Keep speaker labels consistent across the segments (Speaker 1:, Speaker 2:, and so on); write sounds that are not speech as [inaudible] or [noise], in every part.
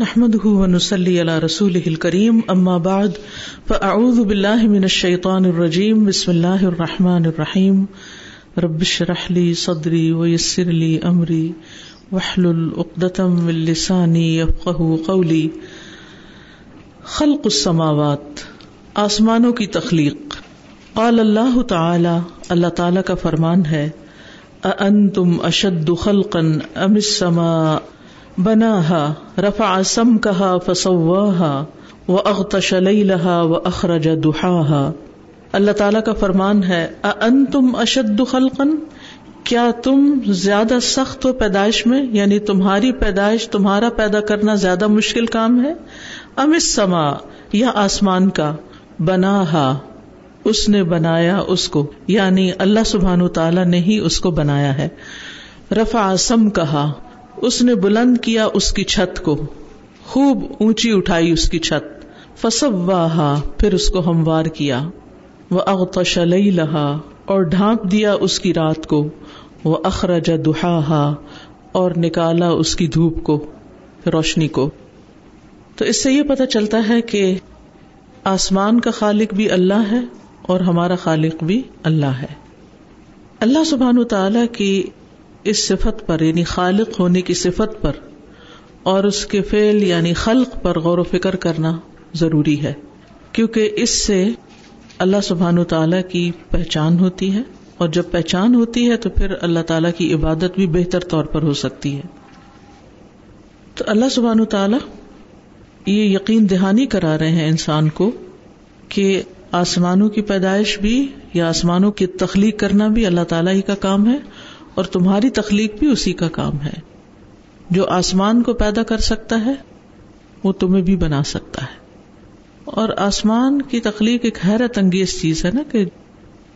Speaker 1: نحمده ونسلي على رسوله الكريم، أما بعد، فأعوذ بالله من الشيطان الرجيم، بسم الله الرحمن الرحيم. رب اشرح لي صدري ويسر لي أمري، واحلل عقدة من لساني يفقه قولي. خلق السماوات، آسمانوں کی تخلیق. قال اللہ تعالی اللہ تعالی کا فرمان ہے، أأنتم أشد خلقا أم السماء؟ بناها، رفع سمكها فسواها واغطش ليلها واخرج ضحاها اللہ تعالیٰ کا فرمان ہے انتم اشد خلقا؟ کیا تم زیادہ سخت ہو پیدائش میں یعنی تمہاری پیدائش، تمہارا پیدا کرنا زیادہ مشکل کام ہے؟ ام السما یا آسمان کا؟ بناہا اس نے بنایا اس کو یعنی اللہ سبحان تعالیٰ نے ہی اس کو بنایا ہے۔ رفع سم کہا اس نے بلند کیا اس کی چھت کو۔ خوب اونچی اٹھائی اس کی چھت۔ فسب پھر اس کو ہموار کیا۔ وہ اغتش لہا اور ڈھانپ دیا اس کی رات کو۔ وہ اخرج دہا اور نکالا اس کی دھوپ کو، روشنی کو۔ تو اس سے یہ پتہ چلتا ہے کہ آسمان کا خالق بھی اللہ ہے اور ہمارا خالق بھی اللہ ہے۔ اللہ سبحان تعالی کی اس صفت پر یعنی خالق ہونے کی صفت پر اور اس کے فعل یعنی خلق پر غور و فکر کرنا ضروری ہے، کیونکہ اس سے اللہ سبحان و تعالی کی پہچان ہوتی ہے اور جب پہچان ہوتی ہے تو پھر اللہ تعالیٰ کی عبادت بھی بہتر طور پر ہو سکتی ہے۔ تو اللہ سبحان و تعالی یہ یقین دہانی کرا رہے ہیں انسان کو کہ آسمانوں کی پیدائش بھی یا آسمانوں کی تخلیق کرنا بھی اللہ تعالیٰ ہی کا کام ہے اور تمہاری تخلیق بھی اسی کا کام ہے۔ جو آسمان کو پیدا کر سکتا ہے، وہ تمہیں بھی بنا سکتا ہے۔ اور آسمان کی تخلیق ایک حیرت انگیز چیز ہے نا کہ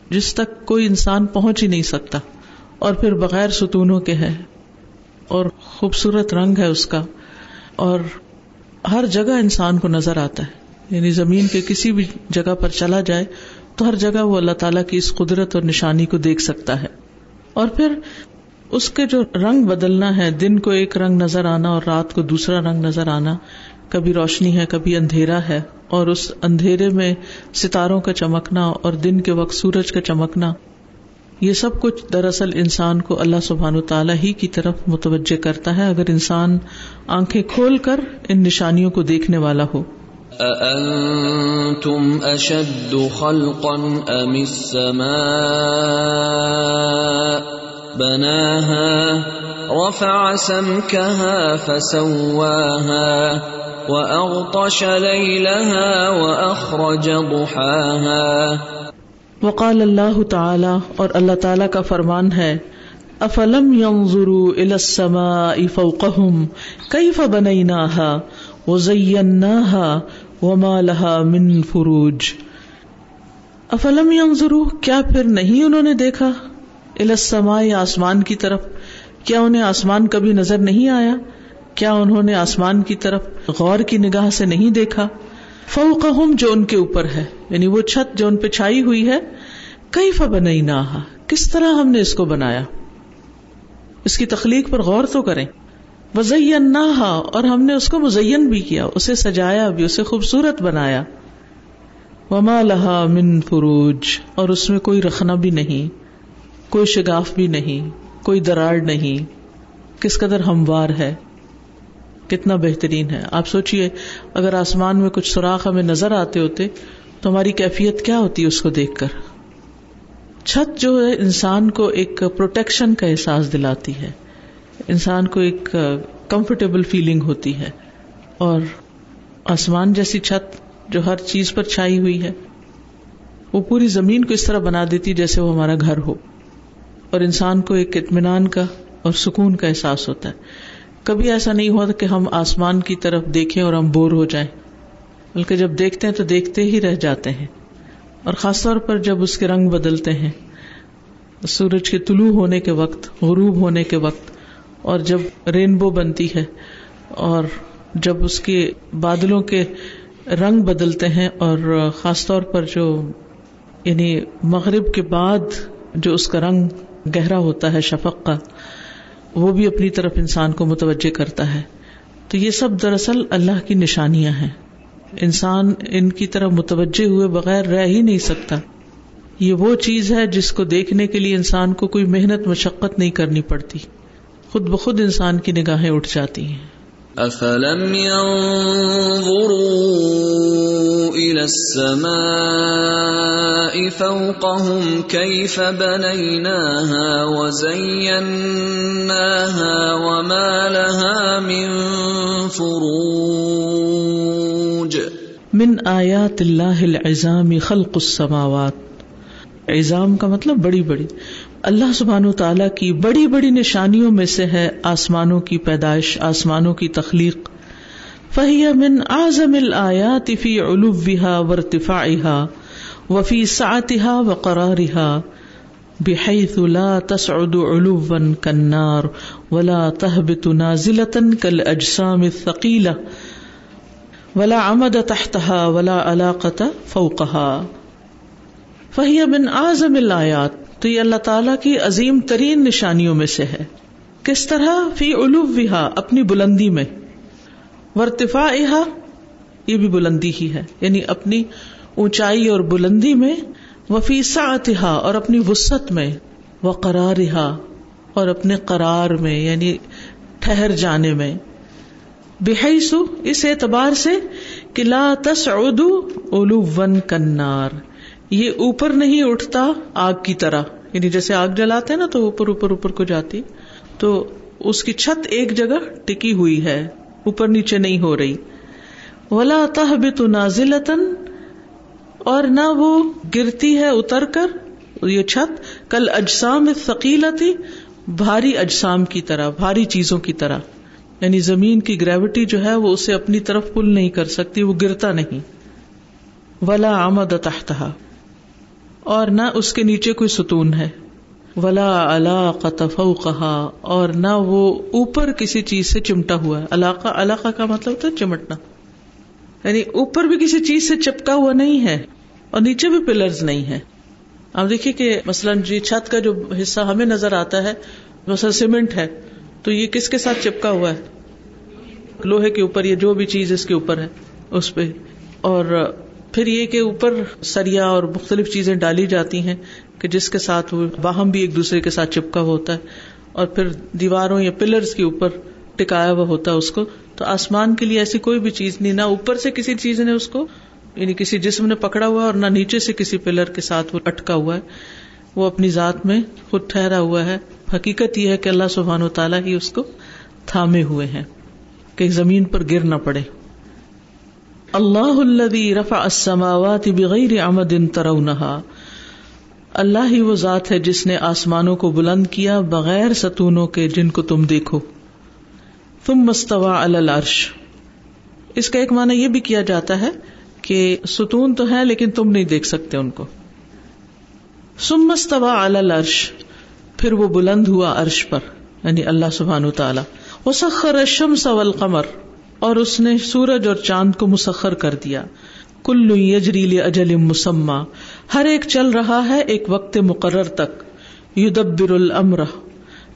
Speaker 1: جس تک کوئی انسان پہنچ ہی نہیں سکتا، اور پھر بغیر ستونوں کے ہے۔ اور خوبصورت رنگ ہے اس کا، اور ہر جگہ انسان کو نظر آتا ہے۔ یعنی زمین کے کسی بھی جگہ پر چلا جائے، تو ہر جگہ وہ اللہ تعالیٰ کی اس قدرت اور نشانی کو دیکھ سکتا ہے۔ اور پھر اس کے جو رنگ بدلنا ہے، دن کو ایک رنگ نظر آنا اور رات کو دوسرا رنگ نظر آنا، کبھی روشنی ہے، کبھی اندھیرا ہے، اور اس اندھیرے میں ستاروں کا چمکنا اور دن کے وقت سورج کا چمکنا، یہ سب کچھ دراصل انسان کو اللہ سبحان و تعالیٰ ہی کی طرف متوجہ کرتا ہے، اگر انسان آنکھیں کھول کر ان نشانیوں کو دیکھنے والا ہو۔
Speaker 2: أأنتم أشد خلقا أم السماء بناها رفع سمكها فسواها وأغطش ليلها وأخرج ضحاها
Speaker 1: وقال اللہ تعالی اور اللہ تعالی کا فرمان ہے افلم ينظروا الى السماء فوقهم كيف بنيناها وزيناها وما لها من فروج۔ افلم ينظروا؟ کیا پھر نہیں انہوں نے دیکھا؟ السماء، آسمان کی طرف۔ کیا انہیں آسمان کبھی نظر نہیں آیا؟ کیا انہوں نے آسمان کی طرف غور کی نگاہ سے نہیں دیکھا؟ فوقہم جو ان کے اوپر ہے یعنی وہ چھت جو ان پہ چھائی ہوئی ہے۔ کئی فبنئی نہ کس طرح ہم نے اس کو بنایا؟ اس کی تخلیق پر غور تو کریں۔ وزین نہ اور ہم نے اس کو مزین بھی کیا، اسے سجایا بھی، اسے خوبصورت بنایا۔ وما لہا من فروج، اور اس میں کوئی رکھنا بھی نہیں، کوئی شگاف بھی نہیں، کوئی دراڑ نہیں۔ کس قدر ہموار ہے، کتنا بہترین ہے۔ آپ سوچیے اگر آسمان میں کچھ سوراخ ہمیں نظر آتے ہوتے، تو ہماری کیفیت کیا ہوتی ہے اس کو دیکھ کر؟ چھت جو ہے، انسان کو ایک پروٹیکشن کا احساس دلاتی ہے۔ انسان کو ایک کمفرٹیبل فیلنگ ہوتی ہے اور آسمان جیسی چھت جو ہر چیز پر چھائی ہوئی ہے، وہ پوری زمین کو اس طرح بنا دیتی جیسے وہ ہمارا گھر ہو۔ اور انسان کو ایک اطمینان کا اور سکون کا احساس ہوتا ہے۔ کبھی ایسا نہیں ہوتا کہ ہم آسمان کی طرف دیکھیں اور ہم بور ہو جائیں، بلکہ جب دیکھتے ہیں تو دیکھتے ہی رہ جاتے ہیں۔ اور خاص طور پر جب اس کے رنگ بدلتے ہیں، سورج کے طلوع ہونے کے وقت، غروب ہونے کے وقت اور جب رینبو بنتی ہے اور جب اس کے بادلوں کے رنگ بدلتے ہیں اور خاص طور پر جو یعنی مغرب کے بعد جو اس کا رنگ گہرا ہوتا ہے، شفق کا، وہ بھی اپنی طرف انسان کو متوجہ کرتا ہے۔ تو یہ سب دراصل اللہ کی نشانیاں ہیں۔ انسان ان کی طرف متوجہ ہوئے بغیر رہ ہی نہیں سکتا۔ یہ وہ چیز ہے جس کو دیکھنے کے لیے انسان کو کوئی محنت، مشقت نہیں کرنی پڑتی۔ خود بخود انسان کی نگاہیں اٹھ جاتی ہیں۔
Speaker 2: افلم ينظروا الى السماء فوقهم كيف بنيناها وزيناها وما لها من فروج۔
Speaker 1: من آیات اللہ العظام خلق السماوات۔ عظام کا مطلب بڑی بڑی اللہ سبحان و تعالیٰ کی بڑی بڑی نشانیوں میں سے ہے آسمانوں کی پیدائش، آسمانوں کی تخلیق۔ فہی من اعظم الآیات فی علوها وارتفاعها وفی سعتها وقرارها بحيث لا تسعد علوا كالنار ولا تهبط نازلة كالأجسام الثقيلة ولا عمد تحتها ولا علاقة فوقها فهي من اعظم الآیات تو یہ اللہ تعالیٰ کی عظیم ترین نشانیوں میں سے ہے۔ کس طرح؟ فی علوہا، اپنی بلندی میں۔ ورتفا یہ بھی بلندی ہی ہے۔ یعنی اپنی اونچائی اور بلندی میں۔ وفی سعتہا اور اپنی وسط میں۔ وہ قرار اور اپنے قرار میں یعنی ٹھہر جانے میں۔ بحیث اس اعتبار سے کہ لا تسعد علو ون کنار یہ اوپر نہیں اٹھتا آگ کی طرح۔ یعنی جیسے آگ جلاتے نا تو اوپر اوپر اوپر کو جاتی۔ تو اس کی چھت ایک جگہ ٹکی ہوئی ہے۔ اوپر نیچے نہیں ہو رہی۔ ولا تحبت نازلتن اور نہ وہ گرتی ہے اتر کر۔ یہ چھت۔ کل اجسام ثقیلتی بھاری اجسام کی طرح، بھاری چیزوں کی طرح۔ یعنی زمین کی گریوٹی جو ہے وہ اسے اپنی طرف پل نہیں کر سکتی، وہ گرتا نہیں۔ ولا آمد تحتہا اور نہ اس کے نیچے کوئی ستون ہے۔ ولا اللہ قطف کہا اور نہ وہ اوپر کسی چیز سے چمٹا ہوا ہے۔ علاقہ علاقہ کا مطلب ہوتا ہے چمٹنا۔ یعنی اوپر بھی کسی چیز سے چپکا ہوا نہیں ہے اور نیچے بھی پلرز نہیں ہے۔ آپ دیکھیے کہ مثلاً جی چھت کا جو حصہ ہمیں نظر آتا ہے، مثلا سیمنٹ ہے، تو یہ کس کے ساتھ چپکا ہوا ہے؟ لوہے کے اوپر یا جو بھی چیز اس کے اوپر ہے، اس پہ۔ اور پھر یہ کہ اوپر سریا اور مختلف چیزیں ڈالی جاتی ہیں کہ جس کے ساتھ وہ باہم بھی ایک دوسرے کے ساتھ چپکا ہوتا ہے اور پھر دیواروں یا پلرز کے اوپر ٹکایا ہوا ہوتا ہے اس کو۔ تو آسمان کے لیے ایسی کوئی بھی چیز نہیں، نہ اوپر سے کسی چیز نے اس کو یعنی کسی جسم نے پکڑا ہوا اور نہ نیچے سے کسی پلر کے ساتھ وہ اٹکا ہوا ہے۔ وہ اپنی ذات میں خود ٹھہرا ہوا ہے۔ حقیقت یہ ہے کہ اللہ سبحان و تعالیٰ ہی اس کو تھامے ہوئے ہیں کہ زمین پر گر نہ پڑے۔ اللہ الذي رفع السماوات بغیر عمد ترونها اللہ ہی وہ ذات ہے جس نے آسمانوں کو بلند کیا بغیر ستونوں کے جن کو تم دیکھو۔ تم مستوا العرش۔ اس کا ایک معنی یہ بھی کیا جاتا ہے کہ ستون تو ہے لیکن تم نہیں دیکھ سکتے ان کو۔ سم مستوا العرش۔ پھر وہ بلند ہوا عرش پر یعنی اللہ سبحان تعالی وہ سخر الشمس والقمر۔ اور اس نے سورج اور چاند کو مسخر کر دیا۔ کلو یجریل اجل مسمہ ہر ایک چل رہا ہے ایک وقت مقرر تک۔ یو دبر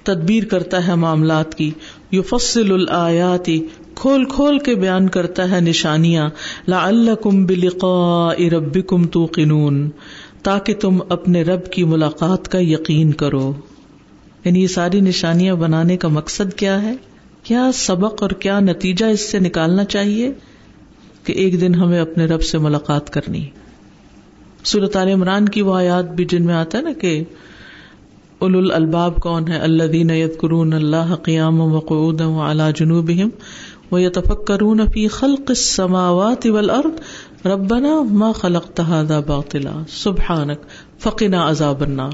Speaker 1: تدبیر کرتا ہے معاملات کی۔ یو فصل الآیاتی کھول کھول کے بیان کرتا ہے نشانیاں۔ لا اللہ کم بلقا رب کم تاکہ تم اپنے رب کی ملاقات کا یقین کرو۔ یعنی یہ ساری نشانیاں بنانے کا مقصد کیا ہے؟ کیا سبق اور کیا نتیجہ اس سے نکالنا چاہیے کہ ایک دن ہمیں اپنے رب سے ملاقات کرنی؟ صورت عال عمران کی وہ آیات بھی جن میں آتا ہے نا کہ اول الباب کون ہے؟ اللہ دین قرون اللہ قیام وقعود اعلیٰ جنوب وہ یتفک کرون فی خلق السماوات والارض، ربنا ما خلق تہادا باطلا، سبحانک، فقنا عذاب النار۔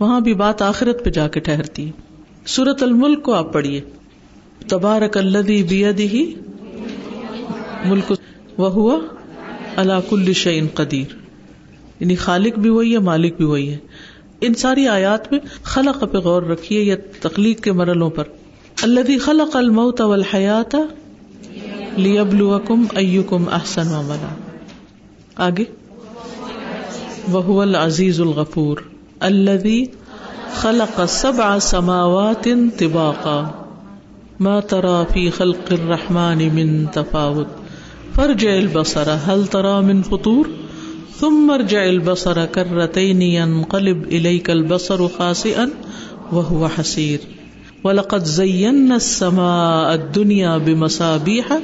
Speaker 1: وہاں بھی بات آخرت پہ جا کے ٹھہرتی۔ سورت الملک کو آپ پڑھیے۔ تبارک الدی بیدی ملک وہ ہوا اللہ کل شعین قدیر۔ یعنی خالق بھی وہی ہے، مالک بھی وہی ہے۔ ان ساری آیات میں خلق پہ غور رکھیے یا تخلیق کے مرحلوں پر۔ اللہ خلق الموت والحیات لیبلوکم ایکم احسن عملا۔ آگے۔ وہ العزیز الغفور۔ الذي خلق سبع سماوات طباقا۔ ما ترى في خلق الرحمن من تفاوت. فرجع البصر، هل ترى من فطور؟ ثم ارجع البصر كرتين ينقلب إليك البصر خاسئا وهو حسير. ولقد زينا السماء الدنيا بمصابيح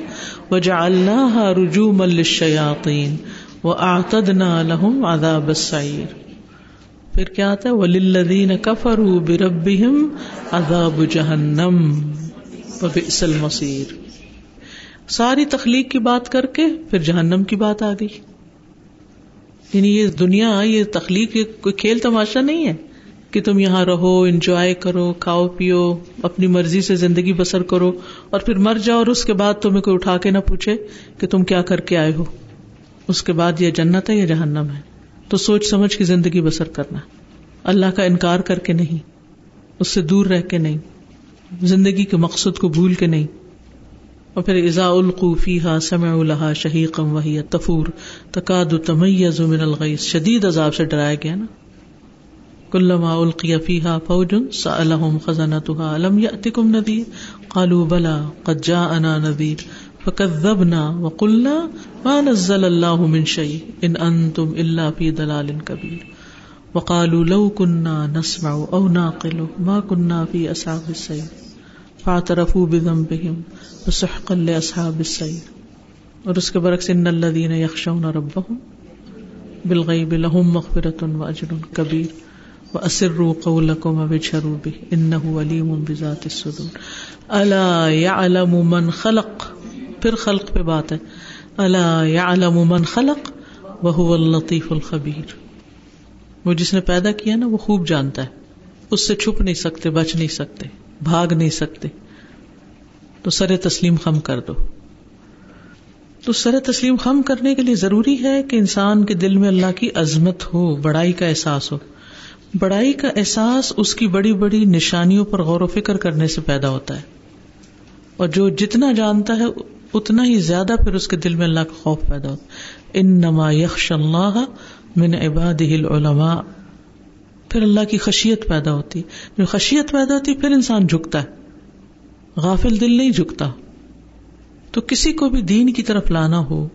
Speaker 1: وجعلناها رجوما للشياطين واعتدنا لهم عذاب السعير. پھر کیا آتا ہے؟ وللذین کفروا بربهم عذاب جہنم وبئس المصیر۔ ساری تخلیق کی بات کر کے پھر جہنم کی بات آ گئی۔ یعنی یہ دنیا، یہ تخلیق کوئی کھیل تماشا نہیں ہے کہ تم یہاں رہو، انجوائے کرو، کھاؤ پیو، اپنی مرضی سے زندگی بسر کرو اور پھر مر جاؤ اور اس کے بعد تمہیں کوئی اٹھا کے نہ پوچھے کہ تم کیا کر کے آئے ہو۔ اس کے بعد یہ جنت ہے یا جہنم ہے؟ تو سوچ سمجھ کے زندگی بسر کرنا۔ اللہ کا انکار کر کے نہیں، اس سے دور رہ کے نہیں۔ زندگی کے مقصد کو بھول کے نہیں۔ اور پھر ازا القوفی ہا سمع الحا شہیقم وحی تفور تقاد تمیز من الغیث۔ شدید عذاب سے ڈرایا گیا نا۔ کلما القی فیہا فوج سألہم خزنتها علم یأتکم نذیر۔ قالوا بلا، قد جاءنا نذیر۔ فکذبنا وقلنا ما نزل اللہ من شیء، ان انتم الا فی دلال کبیر۔ وقالوا لو كنا نسمع او ناقل ما كنا في اصحاب السعير فاعترفوا بذنبهم فسحقا لاصحاب السعير اور اس کے برعکس ان الذين يخشون ربهم بالغيب لهم مغفرة واجر كبير واسروا قولكم وبشروا به انه عليم بذات الصدور. الا يعلم من خلق؟ پھر خلق پہ بات ہے. الا يعلم من خلق؟ وهو اللطيف الخبير. وہ جس نے پیدا کیا نا، وہ خوب جانتا ہے۔ اس سے چھپ نہیں سکتے، بچ نہیں سکتے، بھاگ نہیں سکتے۔ تو سر تسلیم خم کر دو۔ تو سر تسلیم خم کرنے کے لیے ضروری ہے کہ انسان کے دل میں اللہ کی عظمت ہو، بڑائی کا احساس ہو۔ بڑائی کا احساس اس کی بڑی بڑی نشانیوں پر غور و فکر کرنے سے پیدا ہوتا ہے۔ اور جو جتنا جانتا ہے، اتنا ہی زیادہ پھر اس کے دل میں اللہ کا خوف پیدا ہوتا ان نما یکش اللہ من عباد العلماء، پھر اللہ کی خشیت پیدا ہوتی۔ جو خشیت پیدا ہوتی، پھر انسان جھکتا ہے۔ غافل دل نہیں جھکتا۔ تو کسی کو بھی دین کی طرف لانا ہو،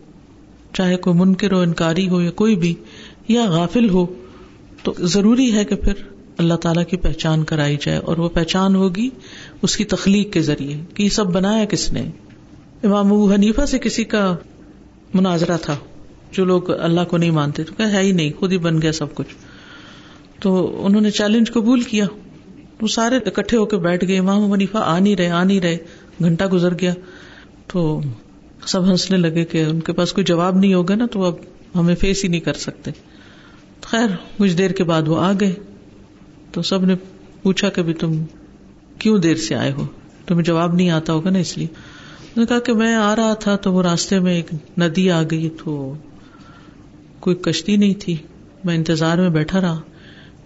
Speaker 1: چاہے کوئی منکر ہو، انکاری ہو یا کوئی بھی، یا غافل ہو، تو ضروری ہے کہ پھر اللہ تعالیٰ کی پہچان کرائی جائے اور وہ پہچان ہوگی اس کی تخلیق کے ذریعے کہ یہ سب بنایا کس نے۔ امام ابو حنیفہ سے کسی کا مناظرہ تھا۔ جو لوگ اللہ کو نہیں مانتے، تو کہ ہے ہی نہیں، خود ہی بن گیا سب کچھ۔ تو انہوں نے چیلنج قبول کیا۔ وہ سارے اکٹھے ہو کے بیٹھ گئے، امام منیفا آ نہیں رہے، آ نہیں رہے، گھنٹہ گزر گیا۔ تو سب ہنسنے لگے کہ ان کے پاس کوئی جواب نہیں ہوگا نا، تو اب ہمیں فیس ہی نہیں کر سکتے۔ خیر، کچھ دیر کے بعد وہ آ گئے۔ تو سب نے پوچھا کہ بھی تم کیوں دیر سے آئے ہو؟ تمہیں جواب نہیں آتا ہوگا نا اس لیے۔ نے کہا کہ میں آ رہا تھا تو وہ راستے میں ایک ندی آ گئی، تو کوئی کشتی نہیں تھی۔ میں انتظار میں بیٹھا رہا۔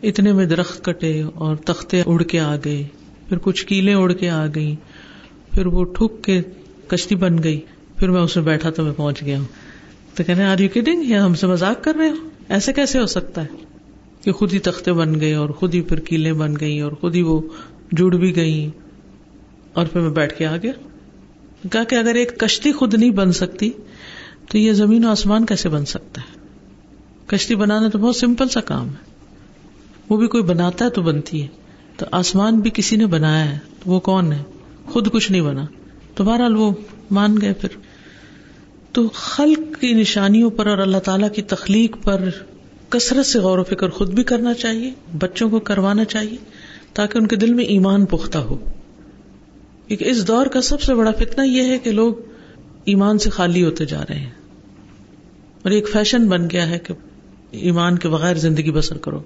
Speaker 1: اتنے میں درخت کٹے اور تختے اڑ کے آ گئے۔ پھر کچھ کیلے اڑ کے آ گئی پھر وہ ٹھک کے کشتی بن گئی۔ پھر میں اس میں بیٹھا تو میں پہنچ گیا۔ ہوں تو کہنے آر یو کڈنگ ہم سے مزاق کر رہے ہو؟ ایسے کیسے ہو سکتا ہے کہ خود ہی تختے بن گئے اور خود ہی پھر کیلے بن گئی اور خود ہی وہ جڑ بھی گئی اور پھر میں بیٹھ کے آ گیا۔ کہا کہ اگر ایک کشتی خود نہیں بن سکتی تو یہ زمین و آسمان کیسے بن سکتا ہے؟ کشتی بنانا تو بہت سمپل سا کام ہے۔ وہ بھی کوئی بناتا ہے تو بنتی ہے۔ تو آسمان بھی کسی نے بنایا ہے۔ تو وہ کون ہے؟ خود کچھ نہیں بنا۔ تو بہرحال وہ مان گئے پھر۔ تو خلق کی نشانیوں پر اور اللہ تعالی کی تخلیق پر کثرت سے غور و فکر خود بھی کرنا چاہیے، بچوں کو کروانا چاہیے، تاکہ ان کے دل میں ایمان پختہ ہو۔ کیونکہ اس دور کا سب سے بڑا فتنہ یہ ہے کہ لوگ ایمان سے خالی ہوتے جا رہے ہیں۔ اور ایک فیشن بن گیا ہے کہ ایمان کے بغیر زندگی بسر کرو۔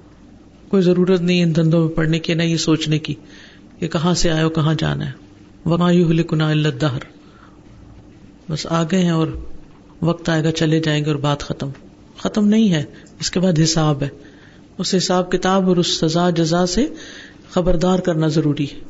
Speaker 1: کوئی ضرورت نہیں ان دھندوں میں پڑھنے کی، نہ یہ سوچنے کی کہ کہاں سے آئے کہاں جانا ہے۔ ومایو کنا اللہ دہر بس آ گئے ہیں اور وقت آئے گا، چلے جائیں گے اور بات ختم۔ ختم نہیں ہے، اس کے بعد حساب ہے۔ اس حساب کتاب اور اس سزا، جزا سے خبردار کرنا ضروری ہے۔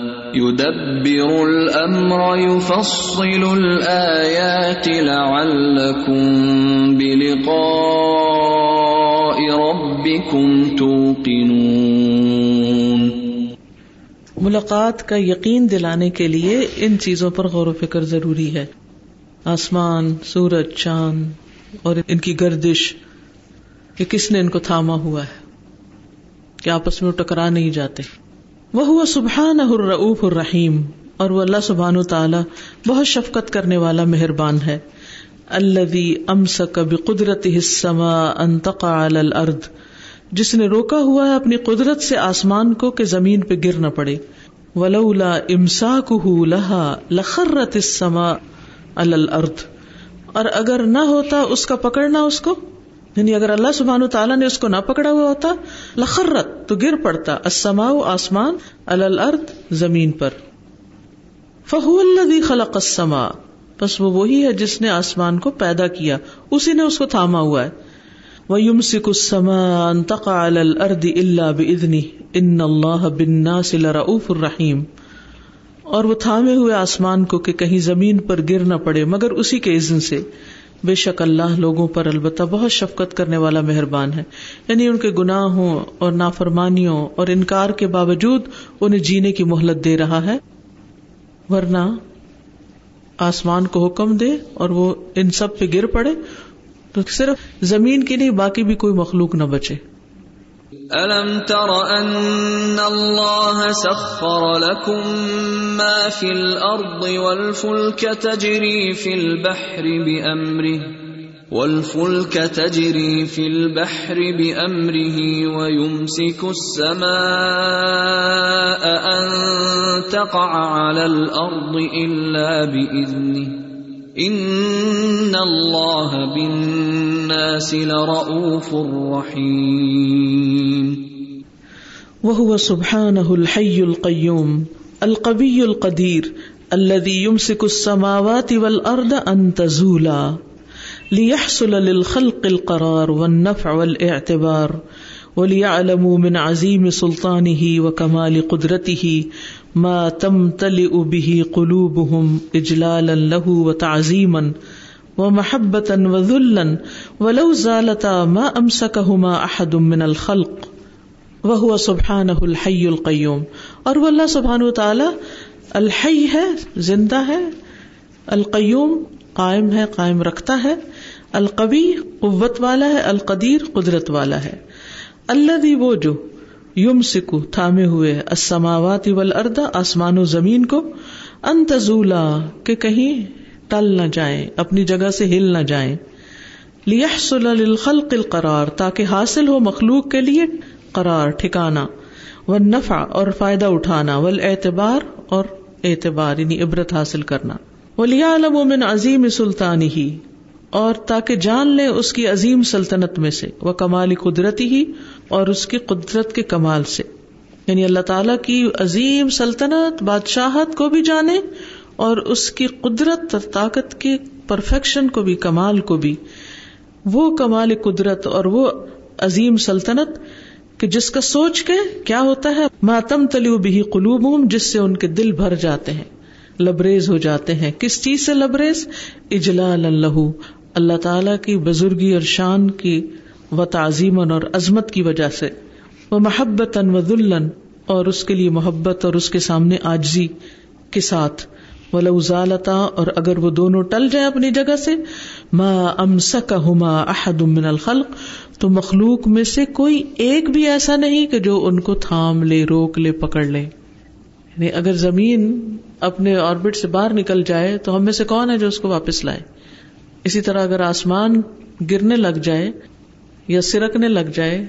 Speaker 2: يدبر يفصل الآيات لعلكم بلقاء ربكم توقنون.
Speaker 1: ملاقات کا یقین دلانے کے لیے ان چیزوں پر غور و فکر ضروری ہے۔ آسمان، سورج، چاند اور ان کی گردش، کہ کس نے ان کو تھاما ہوا ہے۔ کہ آپس میں ٹکرا نہیں جاتے۔ وہ ہوا سبحان الرعوف الرحیم، اور وہ اللہ سبحان و تعالی بہت شفقت کرنے والا مہربان ہے۔ اللہ امسک بقدرت السماء ان تقع على الارض، جس نے روکا ہوا ہے اپنی قدرت سے آسمان کو کہ زمین پہ گر نہ پڑے۔ ولولا امساکہ لہا لخرت السماء الارض، اور اگر نہ ہوتا اس کا پکڑنا اس کو یعنی اگر اللہ سبحانہ تعالیٰ نے اس کو نہ پکڑا ہوا ہوتا، لخرت، تو گر پڑتا، السماء آسمان الارض، زمین پر۔ فہو الذی خلق السماء، بس وہ وہی ہے جس نے آسمان کو پیدا کیا، اسی نے اس کو تھاما ہوا ہے۔ وَيُمْسِكُ السَّمَاءَ أَن تَقَعَ عَلَى الْأَرْضِ إِلَّا بِإِذْنِهِ إِنَّ اللَّهَ بِالنَّاسِ لَرَؤُوفٌ الرَّحِيمٌ اور وہ تھامے ہوئے آسمان کو کہ کہیں زمین پر گر نہ پڑے، مگر اسی کے اذن سے۔ بے شک اللہ لوگوں پر البتہ بہت شفقت کرنے والا مہربان ہے۔ یعنی ان کے گناہوں اور نافرمانیوں اور انکار کے باوجود انہیں جینے کی مہلت دے رہا ہے۔ ورنہ آسمان کو حکم دے اور وہ ان سب پہ گر پڑے تو صرف زمین کی نہیں، باقی بھی کوئی مخلوق نہ بچے۔
Speaker 2: ألم تر أن الله سخر لكم ما في الأرض والفلك تجري في البحر بأمره والفلك تجري في البحر بأمره ويمسك السماء أن تقع على الأرض إلا بإذنه ان اللہ بالناس لرؤوف رحیم
Speaker 1: وهو سبحانه الحي القيوم، القوي القدير، الذي يمسك السماوات والارض ان تزولا. ليحصل للخلق القرار والنفع والاعتبار. وليعلموا من عظيم سلطانه وكمال قدرته ما تمتلئ به قلوبهم اجلالا له وتعظيما ومحبة وذلا ولو زالتا ما امسكهما احد من الخلق. وهو سبحانه الحي القيوم. اور وہ اللہ سبحانہ وتعالی الحی ہے، زندہ ہے، القیوم قائم ہے، قائم رکھتا ہے، القوی قوت والا ہے، القدیر قدرت والا ہے۔ اللہ وہ جو یم سکو تھامے ہوئے اسماوات والارض، آسمان و زمین کو انتظولا کہ کہیں ٹل نہ جائیں، اپنی جگہ سے ہل نہ جائیں۔ لیحصل للخلق القرار، تاکہ حاصل ہو مخلوق کے لیے قرار ٹھکانا والنفع، اور فائدہ اٹھانا۔ والاعتبار، اور اعتبار یعنی عبرت حاصل کرنا۔ ولیعلم من عظیم سلطانی ہی اور تاکہ جان لے اس کی عظیم سلطنت میں سے۔ وہ کمال قدرتی ہی اور اس کی قدرت کے کمال سے۔ یعنی اللہ تعالی کی عظیم سلطنت، بادشاہت کو بھی جانے اور اس کی قدرت اور طاقت کی پرفیکشن کو بھی، کمال کو بھی۔ وہ کمال قدرت اور وہ عظیم سلطنت کہ جس کا سوچ کے کیا ہوتا ہے؟ ماتم تلیو بھی قلوب جس سے ان کے دل بھر جاتے ہیں، لبریز ہو جاتے ہیں۔ کس چیز سے لبریز؟ اجلال اللہ اللہ تعالی کی بزرگی اور شان کی و تعظیم اور عظمت کی وجہ سے وہ محبت و دلن اور اس کے لیے محبت اور اس کے سامنے آجزی کے ساتھ۔ ولازالتا اور اگر وہ دونوں ٹل جائیں اپنی جگہ سے، ما امسک احد من الخلق، تو مخلوق میں سے کوئی ایک بھی ایسا نہیں کہ جو ان کو تھام لے، روک لے، پکڑ لے۔ یعنی اگر زمین اپنے آربٹ سے باہر نکل جائے، تو ہم میں سے کون ہے جو اس کو واپس لائے؟ اسی طرح اگر آسمان گرنے لگ جائے یا سرکنے لگ جائے،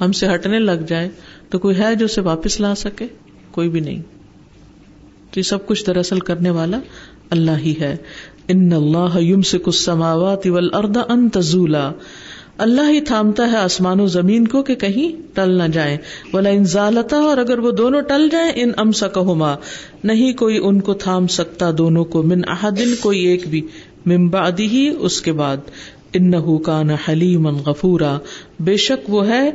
Speaker 1: ہم سے ہٹنے لگ جائے، تو کوئی ہے جو اسے واپس لا سکے؟ کوئی بھی نہیں۔ تو یہ سب کچھ دراصل کرنے والا اللہ ہی ہے۔ ان اللہ یم سے کچھ سماوات والارض ان تزولا۔ اللہ ہی تھامتا ہے آسمان و زمین کو کہ کہیں ٹل نہ جائیں۔ بولا ان ضالتا اور اگر وہ دونوں ٹل جائیں، ان امسا نہیں کوئی ان کو تھام سکتا دونوں کو من احدن، کوئی ایک بھی۔ ممبادی ہی اس کے بعد۔ ان کا نہ حلیم غفورا، بے شک وہ ہے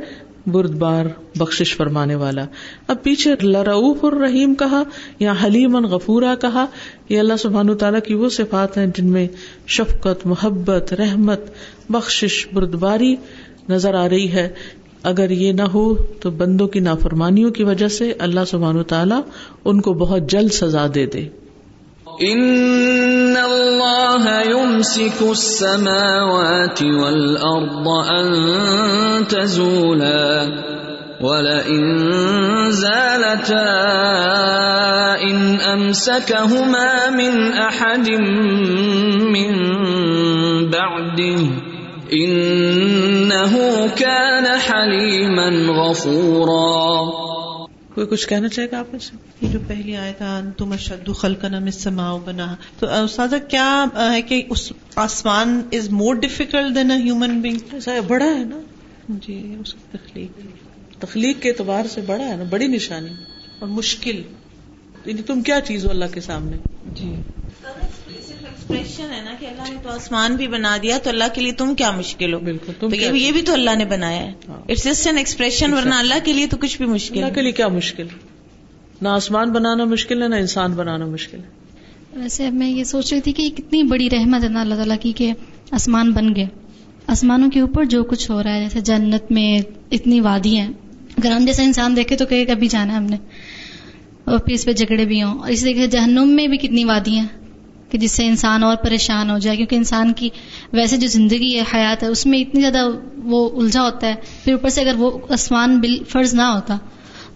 Speaker 1: بردبار بخش فرمانے والا۔ اب پیچھے لرعوف الرحیم کہا یا حلیم غفورا کہا، یہ اللہ سبحان تعالیٰ کی وہ صفات ہیں جن میں شفقت، محبت، رحمت بخش بردباری نظر آ رہی ہے۔ اگر یہ نہ ہو تو بندوں کی نافرمانیوں کی وجہ سے اللہ سبحان تعالیٰ ان کو بہت جلد سزا دے دے۔
Speaker 2: ان اللہ يمسك السماوات والارض ان تزولا ولئن زالتا ان امسكهما من احد من بعده انه كان حليما غفورا
Speaker 1: کوئی کچھ کہنا چاہے گا آپ سے؟
Speaker 3: یہ جو پہلی آیا تھا تم اشد خلقنا من السماء بنا تو استاذہ کیا ہے کہ اس آسمان is more difficult than a human being
Speaker 1: بڑا ہے نا؟
Speaker 3: جی اس کی تخلیق.
Speaker 1: تخلیق کے اعتبار سے بڑا ہے نا بڑی نشانی.
Speaker 3: اور مشکل.
Speaker 1: یعنی تم کیا چیز ہو اللہ کے سامنے؟
Speaker 3: جی۔ ایکسپریشن ہے نا کہ اللہ نے تو آسمان بھی بنا دیا تو اللہ کے لیے تم کیا مشکل ہو؟
Speaker 1: بالکل
Speaker 3: یہ بھی تو اللہ نے بنایا ہے۔ اٹس جسٹ این ایکسپریشن ورنہ اللہ کے لیے تو کچھ بھی مشکل
Speaker 1: اللہ کے لیے کیا مشکل؟ نہ آسمان بنانا مشکل ہے نہ انسان بنانا مشکل ہے۔
Speaker 4: ویسے اب میں یہ سوچ رہی تھی کہ کتنی بڑی رحمت ہے نا اللہ تعالیٰ کی کہ آسمان بن گئے۔ آسمانوں کے اوپر جو کچھ ہو رہا ہے جیسے جنت میں اتنی وادی ہیں۔ اگر ہم جیسا انسان دیکھے تو کہے کبھی جانا ہے ہم نے۔ اور پھر اس پہ جھگڑے بھی ہوں۔ اور اس طریقے جہنم میں بھی کتنی وادی ہیں۔ کہ جس سے انسان اور پریشان ہو جائے، کیونکہ انسان کی ویسے جو زندگی ہے، حیات ہے، اس میں اتنی زیادہ وہ الجھا ہوتا ہے۔ پھر اوپر سے اگر وہ آسمان بل فرض نہ ہوتا،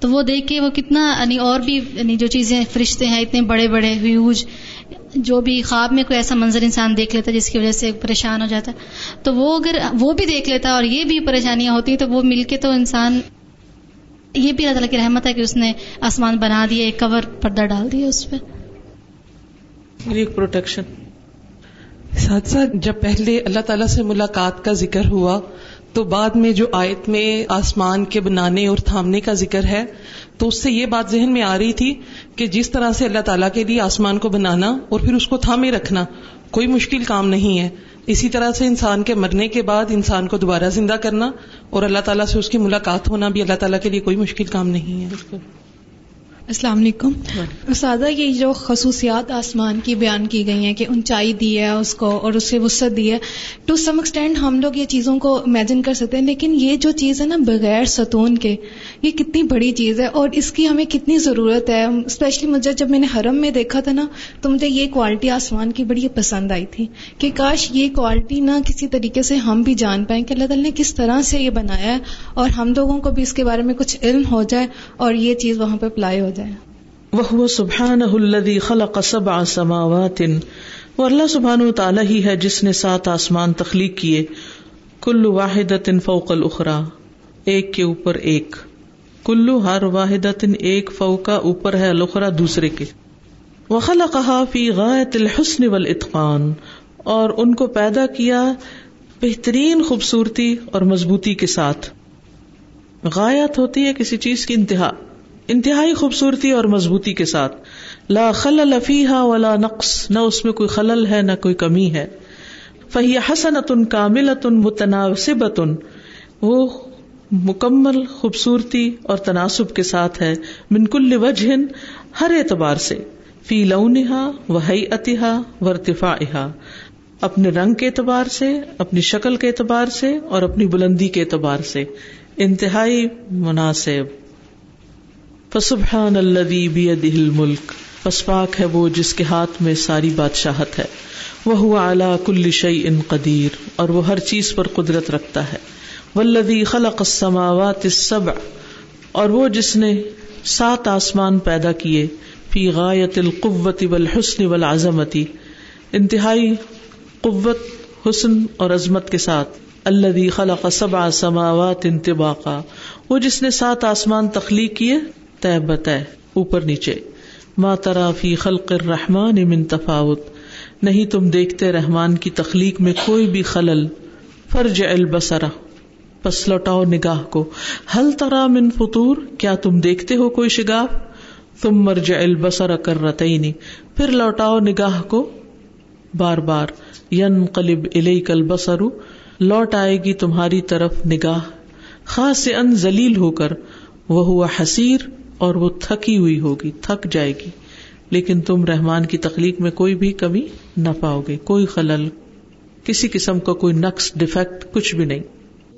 Speaker 4: تو وہ دیکھ کے وہ کتنا یعنی اور بھی یعنی جو چیزیں فرشتے ہیں، اتنے بڑے بڑے ہیوج جو بھی خواب میں کوئی ایسا منظر انسان دیکھ لیتا ہے جس کی وجہ سے پریشان ہو جاتا تو وہ اگر وہ بھی دیکھ لیتا اور یہ بھی پریشانیاں ہوتی، تو وہ مل کے تو انسان، یہ بھی اللہ تعالیٰ کی رحمت ہے کہ اس نے آسمان بنا دیا ایک کور پردہ ڈال دیا اس پہ۔
Speaker 1: پروٹیکشن
Speaker 5: ساتھ ساتھ جب پہلے اللہ تعالیٰ سے ملاقات کا ذکر ہوا تو بعد میں جو آیت میں آسمان کے بنانے اور تھامنے کا ذکر ہے تو اس سے یہ بات ذہن میں آ رہی تھی کہ جس طرح سے اللہ تعالیٰ کے لیے آسمان کو بنانا اور پھر اس کو تھامے رکھنا کوئی مشکل کام نہیں ہے۔ اسی طرح سے انسان کے مرنے کے بعد انسان کو دوبارہ زندہ کرنا اور اللہ تعالیٰ سے اس کی ملاقات ہونا بھی اللہ تعالیٰ کے لیے کوئی مشکل کام نہیں ہے۔
Speaker 6: السلام علیکم۔ اساتذہ یہ جو خصوصیات آسمان کی بیان کی گئی ہیں کہ اونچائی دی ہے، اس کو اور اس سے وسعت دی ہے ٹو سم ایکسٹینڈ ہم لوگ یہ چیزوں کو امیجن کر سکتے ہیں، لیکن یہ جو چیز ہے نا، بغیر ستون کے یہ کتنی بڑی چیز ہے اور اس کی ہمیں کتنی ضرورت ہے۔ اسپیشلی مجھے جب میں نے حرم میں دیکھا تھا نا، تو مجھے یہ کوالٹی آسمان کی بڑی پسند آئی تھی کہ کاش یہ کوالٹی نہ کسی طریقے سے ہم بھی جان پائیں کہ اللہ تعالیٰ نے کس طرح سے یہ بنایا ہے اور ہم لوگوں کو بھی اس کے بارے میں کچھ علم ہو جائے اور یہ چیز وہاں پہ اپلائی ہو جائے۔
Speaker 1: وہ سبحان الدی خلق سبع سماوات وہ اللہ سبحان تعالیٰ ہی ہے جس نے سات آسمان تخلیق کیے، کل واحد فوق الاخرى، ایک کے اوپر ایک۔ کلو ہر واحد ایک فوکا اوپر ہے الخرا دوسرے کے۔ وخلقها فی غایت الحسن والاتقان۔ اور ان کو پیدا کیا بہترین خوبصورتی اور مضبوطی کے ساتھ۔ غایت ہوتی ہے کسی چیز کی انتہا، انتہائی خوبصورتی اور مضبوطی کے ساتھ۔ لا خلل فیحا ولا نقص، نہ اس میں کوئی خلل ہے، نہ کوئی کمی ہے۔ فہی حسنت ان کاملت ان متناسبت وہ مکمل خوبصورتی اور تناسب کے ساتھ ہے منکل وجہ ہر اعتبار سے۔ فی لونہا و حیعتہا و ارتفاعہا۔ اپنے رنگ کے اعتبار سے، اپنی شکل کے اعتبار سے اور اپنی بلندی کے اعتبار سے۔ انتہائی مناسب۔ فسبحان الذي بيده الملك پس پاک ہے وہ جس کے ہاتھ میں ساری بادشاہت ہے۔ وہ اعلی کل شيء قدیر۔ اور وہ ہر چیز پر قدرت رکھتا ہے۔ والذي خلق السماوات السبع، اور وہ جس نے سات آسمان پیدا کیے، فی غایت القوت والحسن والعظمت، انتہائی قوت، حسن اور عظمت کے ساتھ الذي خلق سبع سماوات انطباقا وہ جس نے سات آسمان تخلیق کیے، طے بتہ اوپر نیچے، ما ترا فی خلق الرحمن من تفاوت، نہیں تم دیکھتے رحمان کی تخلیق میں کوئی بھی خلل فرج البصرا پس لوٹاؤ نگاہ کو۔ ہل ترا من فطور؟ کیا تم دیکھتے ہو کوئی شگاف؟ تم مرج البصر کر رتعینی پھر لوٹاؤ نگاہ کو۔ بار بار۔ ین قلب الئی کل بسرو لوٹ آئے گی تمہاری طرف نگاہ۔ خاص ان ذلیل ہو کر۔ وہ ہوا حسیر اور وہ تھکی ہوئی ہوگی، تھک جائے گی۔ لیکن تم رحمان کی تخلیق میں کوئی بھی کمی نہ پاؤ گے۔ کوئی خلل، کسی قسم کا کوئی نقص ڈیفیکٹ کچھ بھی نہیں۔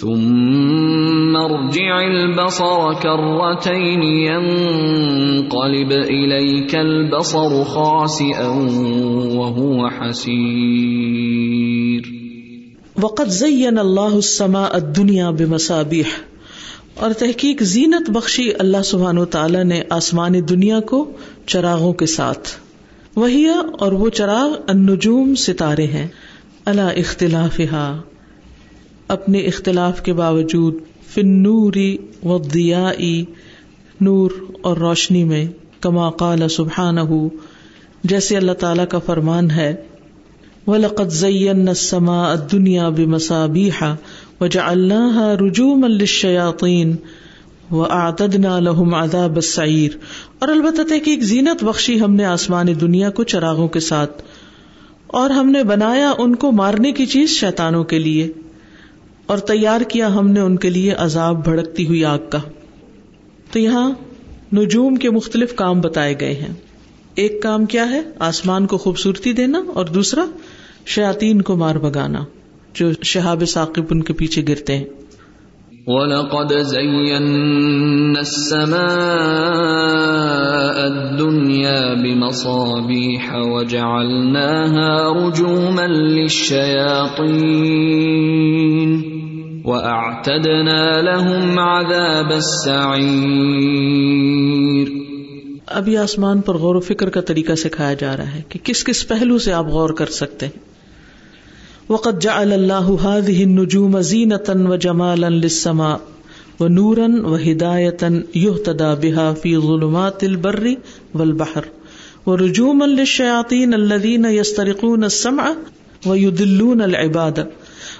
Speaker 2: ثم ارجع البصر كرتين ينقلب اليك البصر خاسئا وهو حسير.
Speaker 1: وقت زین اللہ السماء الدنیا بمصابیح اور تحقیق زینت بخشی اللہ سبحانہ تعالی نے آسمان دنیا کو چراغوں کے ساتھ۔ وہی اور وہ چراغ النجوم ستارے ہیں۔ اللہ اختلافها اپنے اختلاف کے باوجود فن نوری و دیائی نور اور روشنی میں، کما قال سبحان جیسے اللہ تعالی کا فرمان ہے، وَلَقَدْ زَيَّنَّا السَّمَاءَ الدُّنْيَا بِمَصَابِيحَ وَجَعَلْنَاهَا رُجُومًا لِلشَّيَاطِينَ وَأَعْتَدْنَا لَهُمْ عَذَابَ السَّعِيرِ۔ اور البتہ تحقیق زینت بخشی ہم نے آسمان دنیا کو چراغوں کے ساتھ، اور ہم نے بنایا ان کو مارنے کی چیز شیطانوں کے لیے۔ اور تیار کیا ہم نے ان کے لیے عذاب بھڑکتی ہوئی آگ کا۔ تو یہاں نجوم کے مختلف کام بتائے گئے ہیں۔ ایک کام کیا ہے؟ آسمان کو خوبصورتی دینا اور دوسرا شیاتین کو مار بگانا جو شہاب ثاقب ان کے پیچھے گرتے ہیں۔
Speaker 2: وَلَقَدْ زَيَّنَّا السَّمَاءَ الدُّنْيَا بِمَصَابِيحَ وَجَعَلْنَاهَا رُجُومًا لِلشَّيَاطِينِ۔ وَأَعْتَدْنَا لَهُمْ عَذَابَ السَّعِيرِ
Speaker 1: ابھی آسمان پر غور و فکر کا طریقہ سکھایا جا رہا ہے کہ کس کس پہلو سے آپ غور کر سکتے ہیں۔ وقت جعل اللہ هذه النجوم زینة وجمالا للسماء ونورا وهداية يهتدى بها في ظلمات البر والبحر ورجوما للشياطين الذين يسترقون السمع ويدلون العباد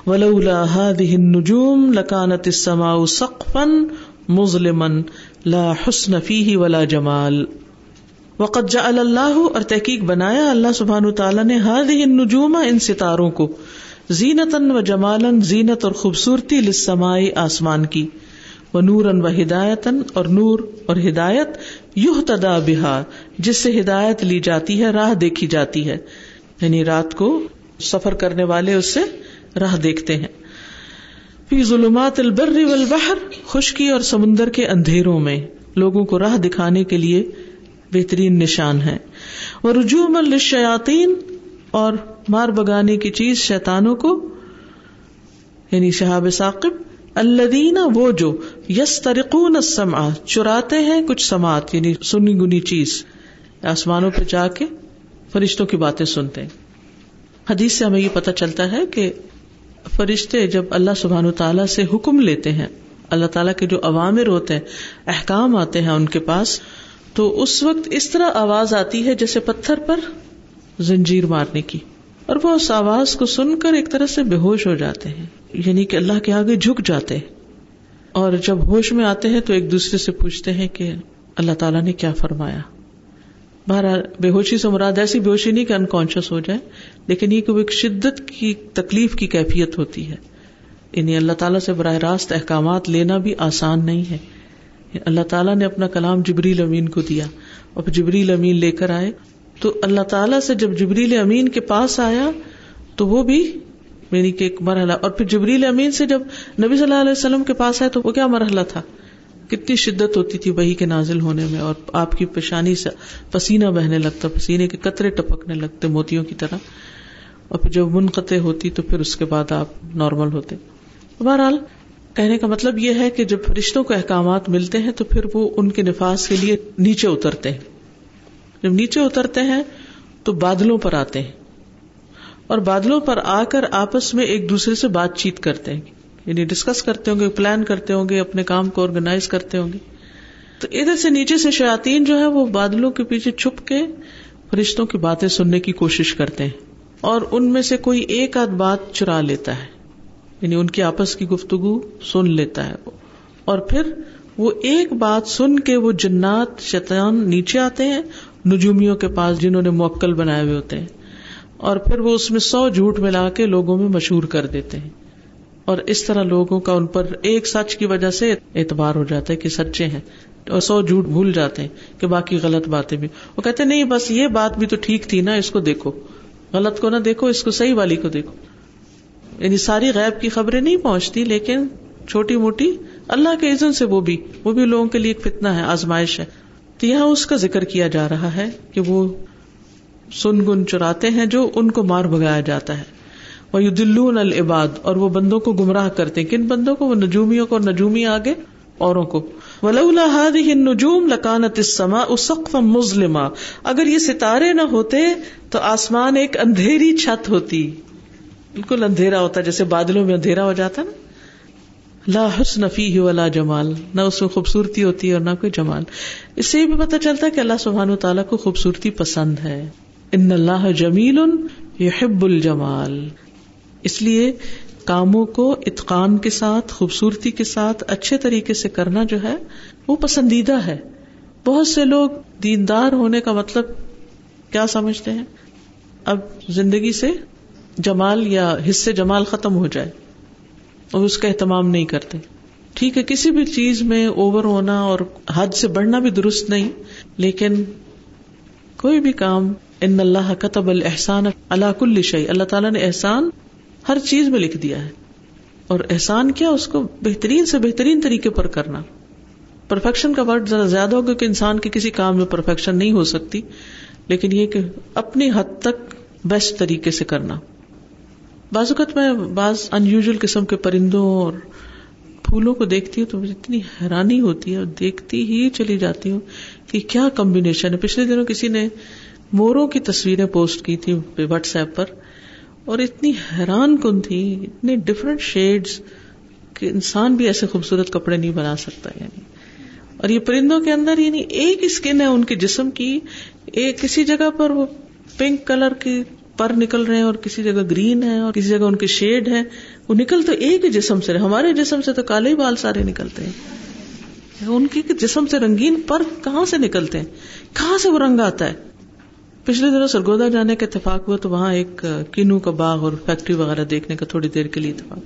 Speaker 1: ولولا هذه النجوم لكانت السماء سقفا مظلما لا حسن فيه ولا جمال۔ وقت جعل اللہ اور تحقیق بنایا، اللہ سبحان تعالیٰ نے هذه النجوم ان ستاروں کو زینتن و جمالن زینت اور خوبصورتی لسمائی آسمان کی۔ و نورن و ہدایتن اور نور اور ہدایت یوہ تدا بہا جس سے ہدایت لی جاتی ہے، راہ دیکھی جاتی ہے۔ یعنی رات کو سفر کرنے والے اس سے راہ دیکھتے ہیں۔ فی ظلمات البر والبحر، خشکی اور سمندر کے اندھیروں میں لوگوں کو راہ دکھانے کے لیے بہترین نشان ہے۔ وہ رجوع للشیاطین اور مار بگانے کی چیز شیطانوں کو یعنی شہاب ثاقب الدین وہ جو یس ترقون السمع، چراتے ہیں کچھ سماعت یعنی سنی گنی چیز۔ آسمانوں پہ جا کے فرشتوں کی باتیں سنتے ہیں۔ حدیث سے ہمیں یہ پتہ چلتا ہے کہ فرشتے جب اللہ سبحان تعالیٰ سے حکم لیتے ہیں، اللہ تعالیٰ کے جو عوامر ہوتے ہیں، احکام آتے ہیں ان کے پاس، تو اس وقت اس طرح آواز آتی ہے جیسے پتھر پر زنجیر مارنے کی۔ اور وہ اس آواز کو سن کر ایک طرح سے بے ہوش ہو جاتے ہیں۔ یعنی کہ اللہ کے آگے جھک جاتے ہیں۔ اور جب ہوش میں آتے ہیں تو ایک دوسرے سے پوچھتے ہیں کہ اللہ تعالیٰ نے کیا فرمایا؟ بہرحال بے ہوشی سے مراد ایسی بے ہوشی نہیں کہ انکانشیس ہو جائے۔ لیکن یہ کہ وہ ایک شدت کی تکلیف کی کیفیت ہوتی ہے۔ یعنی اللہ تعالیٰ سے براہ راست احکامات لینا بھی آسان نہیں ہے۔ یعنی اللہ تعالیٰ نے اپنا کلام جبریل امین کو دیا۔ اور جبریل امین لے کر آئے۔ تو اللہ تعالیٰ سے جب جبریل امین کے پاس آیا، تو وہ بھی یعنی کہ ایک مرحلہ۔ اور پھر جبریل امین سے جب نبی صلی اللہ علیہ وسلم کے پاس آئے، تو وہ کیا مرحلہ تھا؟ کتنی شدت ہوتی تھی وہی کے نازل ہونے میں۔ اور آپ کی پیشانی سے پسینہ بہنے لگتا، پسینے کے قطرے ٹپکنے لگتے موتیوں کی طرح۔ اور پھر جب منقطع ہوتی تو پھر اس کے بعد آپ نارمل ہوتے۔ بہرحال، کہنے کا مطلب یہ ہے کہ جب فرشتوں کو احکامات ملتے ہیں تو پھر وہ ان کے نفاذ کے لیے نیچے اترتے ہیں۔ جب نیچے اترتے ہیں تو بادلوں پر آتے ہیں اور بادلوں پر آ کر آپس میں ایک دوسرے سے بات چیت کرتے ہیں۔ یعنی ڈسکس کرتے ہوں گے پلان کرتے ہوں گے، اپنے کام کو آرگنائز کرتے ہوں گے۔ تو ادھر سے نیچے سے شاطین جو ہے وہ بادلوں کے پیچھے چھپ کے فرشتوں کی باتیں سننے کی کوشش کرتے ہیں۔ اور ان میں سے کوئی ایک آدھ بات چرا لیتا ہے۔ یعنی ان کی آپس کی گفتگو سن لیتا ہے۔ اور پھر وہ ایک بات سن کے وہ جنات شیطان نیچے آتے ہیں، نجومیوں کے پاس جنہوں نے موکل بنائے ہوئے ہوتے ہیں۔ اور پھر وہ اس میں سو جھوٹ ملا کے لوگوں میں مشہور کر دیتے ہیں۔ اور اس طرح لوگوں کا ان پر ایک سچ کی وجہ سے اعتبار ہو جاتا ہے کہ سچے ہیں۔ اور سو جھوٹ بھول جاتے ہیں کہ باقی غلط باتیں بھی۔ وہ کہتے نہیں، بس یہ بات بھی تو ٹھیک تھی نا، اس کو دیکھو۔ غلط کو نہ دیکھو، اس کو صحیح والی کو دیکھو۔ یعنی ساری غیب کی خبریں نہیں پہنچتی، لیکن چھوٹی موٹی اللہ کے عزن سے وہ بھی وہ بھی لوگوں کے لیے ایک فتنا ہے، آزمائش ہے۔ تو یہاں اس کا ذکر کیا جا رہا ہے کہ وہ سن گن چراتے ہیں جو ان کو مار بگایا جاتا ہے۔ وہ دلون العباد، اور وہ بندوں کو گمراہ کرتے ہیں۔ کن بندوں کو؟ وہ نجومیوں کو نجومی آگے اوروں کو۔ ولولا هذه النجوم لكانت السماء سقفا مظلما۔ اگر یہ ستارے نہ ہوتے تو آسمان ایک اندھیری چھت ہوتی۔ بالکل اندھیرا ہوتا، جیسے بادلوں میں اندھیرا ہو جاتا نا۔ لا حسن فیہ ولا جمال، نہ اس میں خوبصورتی ہوتی ہے اور نہ کوئی جمال۔ اس سے بھی پتہ چلتا ہے کہ اللہ سبحانہ و تعالیٰ کو خوبصورتی پسند ہے۔ ان اللہ جمیل یحب الجمال۔ اس لیے کاموں کو اتقان کے ساتھ، خوبصورتی کے ساتھ اچھے طریقے سے کرنا جو ہے، وہ پسندیدہ ہے۔ بہت سے لوگ دیندار ہونے کا مطلب کیا سمجھتے ہیں؟ اب زندگی سے جمال یا حصے جمال ختم ہو جائے، اور اس کا اہتمام نہیں کرتے۔ ٹھیک ہے، کسی بھی چیز میں اوور ہونا اور حد سے بڑھنا بھی درست نہیں، لیکن کوئی بھی کام، ان اللہ قطب الحسان اللہ کل شعی اللہ تعالیٰ نے احسان ہر چیز میں لکھ دیا ہے۔ اور احسان کیا اس کو بہترین سے بہترین طریقے پر کرنا؟ پرفیکشن کا ورڈ ذرا زیادہ ہوگا کہ انسان کے کسی کام میں پرفیکشن نہیں ہو سکتی، لیکن یہ کہ اپنی حد تک بیسٹ طریقے سے کرنا۔ بعض اوقات میں بعض ان یوژل قسم کے پرندوں اور پھولوں کو دیکھتی ہوں تو مجھے اتنی حیرانی ہوتی ہے اور دیکھتی ہی چلی جاتی ہوں کہ کیا کمبینیشن ہے۔ پچھلے دنوں کسی نے موروں کی تصویریں پوسٹ کی تھی واٹس ایپ پر۔ اور اتنی حیران کن تھی، اتنے ڈفرینٹ شیڈس کہ انسان بھی ایسے خوبصورت کپڑے نہیں بنا سکتا یعنی۔ اور یہ پرندوں کے اندر یعنی ایک اسکن ہے ان کے جسم کی، ایک کسی جگہ پر وہ پنک کلر کی پر نکل رہے ہیں اور کسی جگہ گرین ہے اور کسی جگہ ان کے شیڈ ہے وہ نکل تو ایک ہی جسم سے ہمارے جسم سے تو کالے ہی بال سارے نکلتے ہیں۔ ان کی جسم سے رنگین پر کہاں سے نکلتے ہیں؟ کہاں سے وہ رنگ آتا ہے؟ پچھلے دنوں سرگودا جانے کا اتفاق ہوا تو وہاں ایک کنو کا باغ اور فیکٹری وغیرہ دیکھنے کا تھوڑی دیر کے لیے اتفاق۔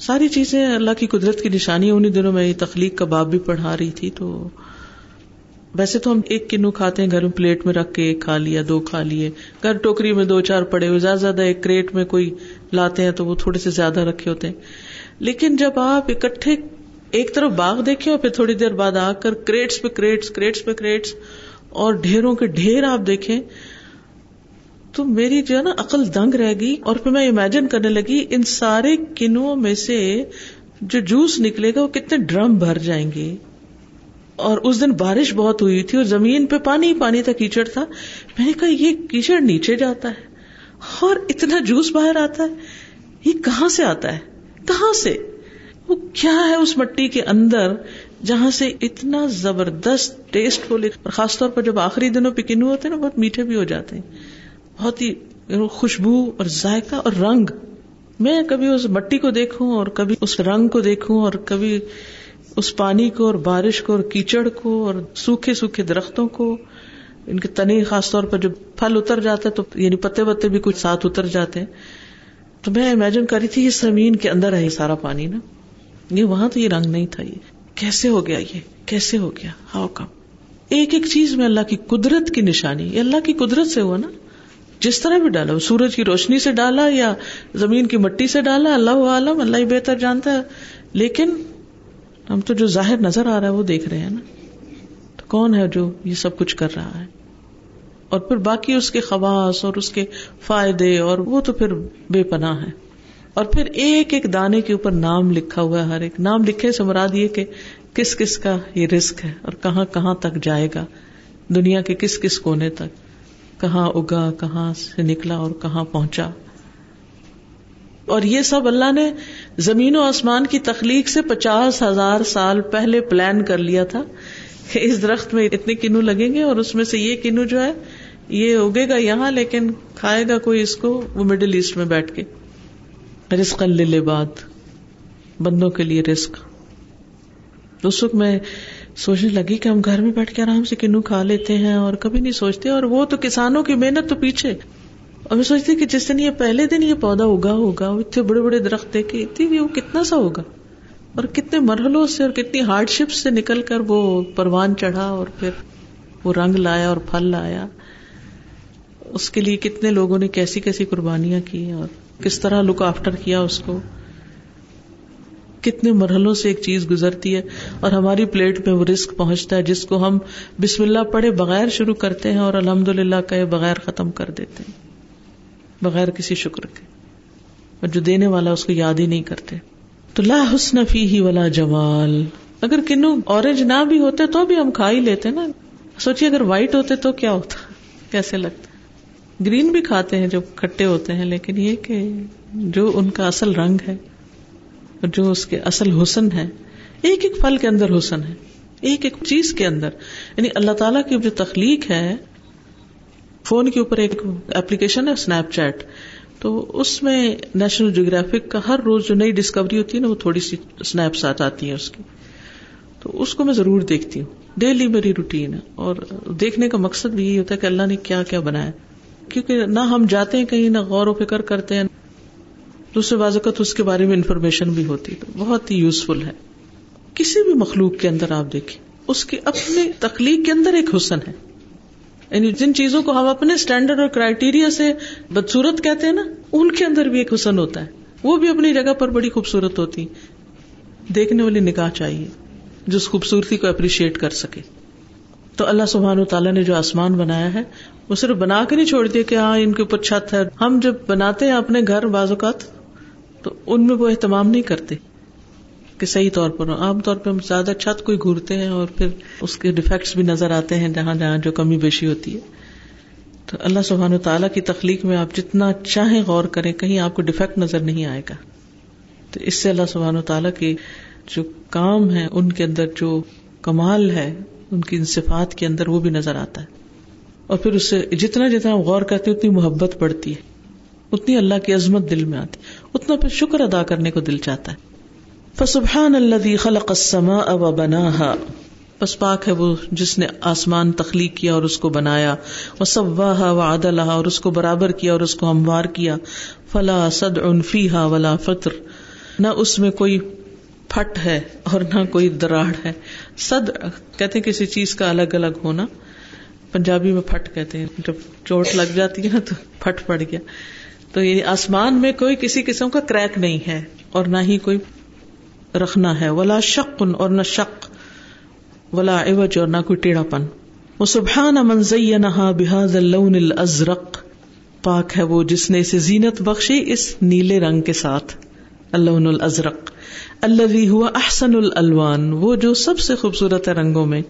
Speaker 1: ساری چیزیں اللہ کی قدرت کی نشانی انہیں دنوں میں تخلیق کا باب بھی پڑھا رہی تھی تو ویسے تو ہم ایک کنو کھاتے ہیں، گھر میں پلیٹ میں رکھ کے ایک کھا لیا، دو کھا لیے۔ گھر ٹوکری میں دو چار پڑے ہوئے، زیادہ زیادہ ایک کریٹ میں کوئی لاتے ہیں تو وہ تھوڑے سے زیادہ رکھے ہوتے ہیں۔ لیکن جب آپ اکٹھے ایک طرف باغ دیکھیں اور پھر تھوڑی دیر بعد آ کر کریٹس پہ کریٹس کریٹس پہ کریٹس اور ڈھیروں کے ڈھیر آپ دیکھیں تو میری جو ہے نا عقل دنگ رہ گئی اور پھر میں امیجن کرنے لگی ان سارے کنو میں سے جو جوس نکلے گا وہ کتنے ڈرم بھر جائیں گے۔ اور اس دن بارش بہت ہوئی تھی اور زمین پہ پانی پانی تھا، کیچڑ تھا۔ میں نے کہا، یہ کیچڑ نیچے جاتا ہے اور اتنا جوس باہر آتا ہے۔ یہ کہاں سے آتا ہے؟ کہاں سے؟ وہ کیا ہے اس مٹی کے اندر؟ جہاں سے اتنا زبردست ٹیسٹ فل اور خاص طور پر جب آخری دنوں پہ کنو ہوتے ہیں نا، بہت میٹھے بھی ہو جاتے ہیں۔ بہت ہی خوشبو اور ذائقہ اور رنگ۔ میں کبھی اس مٹی کو دیکھوں اور کبھی اس رنگ کو دیکھوں اور کبھی اس پانی کو اور بارش کو اور کیچڑ کو اور سوکھے سوکھے درختوں کو۔ ان کے تنے خاص طور پر جب پھل اتر جاتا ہے تو یعنی پتے وتے بھی کچھ ساتھ اتر جاتے ہیں۔ تو میں امیجن کری تھی یہ زمین کے اندر ہے یہ سارا پانی نا۔ یہ وہاں تو یہ رنگ نہیں تھا یہ۔ کیسے ہو گیا یہ؟ کیسے ہو گیا؟ ہاؤ کم ایک ایک چیز میں اللہ کی قدرت کی نشانی، یہ اللہ کی قدرت سے ہوا نا؟ جس طرح بھی ڈالا، سورج کی روشنی سے ڈالا یا زمین کی مٹی سے ڈالا، اللہ عالم اللہ ہی بہتر جانتا ہے۔ لیکن ہم تو جو ظاہر نظر آ رہا ہے وہ دیکھ رہے ہیں نا۔ تو کون ہے جو یہ سب کچھ کر رہا ہے؟ اور پھر باقی اس کے خواص اور اس کے فائدے اور وہ تو پھر بے پناہ ہے اور پھر ایک ایک دانے کے اوپر نام لکھا ہوا ہے، ہر ایک۔ نام لکھے سے مراد یہ کہ کس کس کا یہ رسک ہے اور کہاں کہاں تک جائے گا؟ دنیا کے کس کس کونے تک؟ کہاں اگا، کہاں سے نکلا اور کہاں پہنچا؟ اور یہ سب اللہ نے زمین و آسمان کی تخلیق سے پچاس ہزار سال پہلے پلان کر لیا تھا کہ اس درخت میں اتنے کنو لگیں گے اور اس میں سے یہ کنو جو ہے، یہ اگے گا یہاں، لیکن کھائے گا کوئی اس کو وہ مڈل ایسٹ میں بیٹھ کے۔ رسق بات بندوں کے لیے رسک اس وقت میں سوچنے لگی کہ ہم گھر میں بیٹھ کے آرام سے کنو کھا لیتے ہیں اور کبھی نہیں سوچتے اور وہ تو کسانوں کی محنت تو پیچھے۔ اور میں سوچتی کہ جس دن یہ پہلے دن یہ پودا اگا ہوگا اتنے بڑے بڑے درخت دیکھے اتنی وہ کتنا سا ہوگا۔ اور کتنے مرحلوں سے اور کتنی ہارڈ شپ سے نکل کر وہ پروان چڑھا اور پھر وہ رنگ لایا اور پھل لایا۔ اس کے لیے کتنے لوگوں نے کیسی کیسی قربانیاں کی اور کس طرح لک آفٹر کیا اس کو۔ کتنے مرحلوں سے ایک چیز گزرتی ہے اور ہماری پلیٹ میں وہ رسک پہنچتا ہے جس کو ہم بسم اللہ پڑھے بغیر شروع کرتے ہیں اور الحمد للہ کہ بغیر ختم کر دیتے ہیں، بغیر کسی شکر کے۔ اور جو دینے والا اس کو یاد ہی نہیں کرتے۔ تو لا حسن فی ہی ولا جمال۔ اگر کنو اورنج نہ بھی ہوتے تو بھی ہم کھا ہی لیتے نا۔ سوچیے اگر وائٹ ہوتے تو کیا ہوتا؟ کیسے لگتا؟ گرین بھی کھاتے ہیں جو کھٹے ہوتے ہیں، لیکن یہ کہ جو ان کا اصل رنگ ہے۔ جو اس کے اصل حسن ہے ایک ایک پھل کے اندر حسن ہے ایک ایک چیز کے اندر۔ یعنی اللہ تعالیٰ کی جو تخلیق ہے، فون کے اوپر ایک اپلیکیشن ہے اسنیپ چیٹ۔ تو اس میں نیشنل جیوگرافک کا ہر روز جو نئی ڈسکوری ہوتی ہے نا، وہ تھوڑی سی اسنیپس آتی ہیں اس کی۔ تو اس کو میں ضرور دیکھتی ہوں۔ ڈیلی میری روٹین ہے۔ اور دیکھنے کا مقصد بھی یہی ہوتا ہے کہ اللہ نے کیا کیا بنایا کیونکہ نہ ہم جاتے ہیں کہیں، نہ غور و فکر کرتے ہیں۔ دوسرے بازوقت اس کے بارے میں انفارمیشن بھی ہوتی تو بہت ہی یوزفل ہے۔ کسی بھی مخلوق کے اندر آپ دیکھیں، اس کی اپنی تخلیق کے اندر ایک حسن ہے۔ یعنی جن چیزوں کو ہم اپنے اسٹینڈرڈ اور کرائٹیریا سے بدسورت کہتے ہیں نا، ان کے اندر بھی ایک حسن ہوتا ہے۔ وہ بھی اپنی جگہ پر بڑی خوبصورت ہوتی۔ دیکھنے والی نکاح چاہیے، جو اس خوبصورتی کو اپریشیٹ کر سکے۔ تو اللہ سبحان و تعالیٰ نے جو آسمان بنایا ہے، وہ صرف بنا کے نہیں چھوڑ دیا کہ ہاں ان کے اوپر چھت ہے۔ ہم جب بناتے ہیں اپنے گھر بازوقات تو ان میں وہ اہتمام نہیں کرتے کہ صحیح طور پر عام طور پہ ہم زیادہ چھت کو گورتے ہیں اور پھر اس کے ڈیفیکٹس بھی نظر آتے ہیں جہاں جہاں جو کمی بیشی ہوتی ہے۔ تو اللہ سبحان و تعالیٰ کی تخلیق میں آپ جتنا چاہیں غور کریں، کہیں آپ کو ڈیفیکٹ نظر نہیں آئے گا۔ تو اس سے اللہ سبحان و تعالیٰ کے جو کام ہے، ان کے اندر جو کمال ہے، ان کی صفات کے اندر وہ بھی نظر آتا ہے۔ اور پھر اس سے جتنا جتنا غور کرتے اتنی محبت بڑھتی ہے۔ اتنی اللہ کی عظمت دل میں آتی اتنا پھر شکر ادا کرنے کو دل چاہتا ہے۔ فسبحان اللہ خلق السماء و بناها۔ پس پاک ہے وہ جس نے آسمان تخلیق کیا اور اس کو بنایا۔ وہ سواہا و عدلہا اور اس کو برابر کیا اور اس کو ہموار کیا۔ فلا صد فیہا ولا فطر۔ نہ اس میں کوئی پھٹ ہے اور نہ کوئی دراڑ ہے۔ صد کہتے کسی چیز کا الگ الگ ہونا۔ پنجابی میں پھٹ کہتے ہیں۔ جب چوٹ لگ جاتی ہے نا تو پھٹ پڑ گیا۔ تو یہ آسمان میں کوئی کسی قسم کا کریک نہیں ہے اور نہ ہی کوئی رکھنا ہے۔ ولا شک اور نہ شک ولا عوج اور نہ کوئی ٹیڑھا پن وہ سبحان امن زینہا بحاظ اللون الازرق۔ پاک ہے وہ جس نے اسے زینت بخشی اس نیلے رنگ کے ساتھ۔ اللون الازرق۔ اللہ ہوا احسن الالوان۔ وہ جو سب سے خوبصورت ہے رنگوں میں۔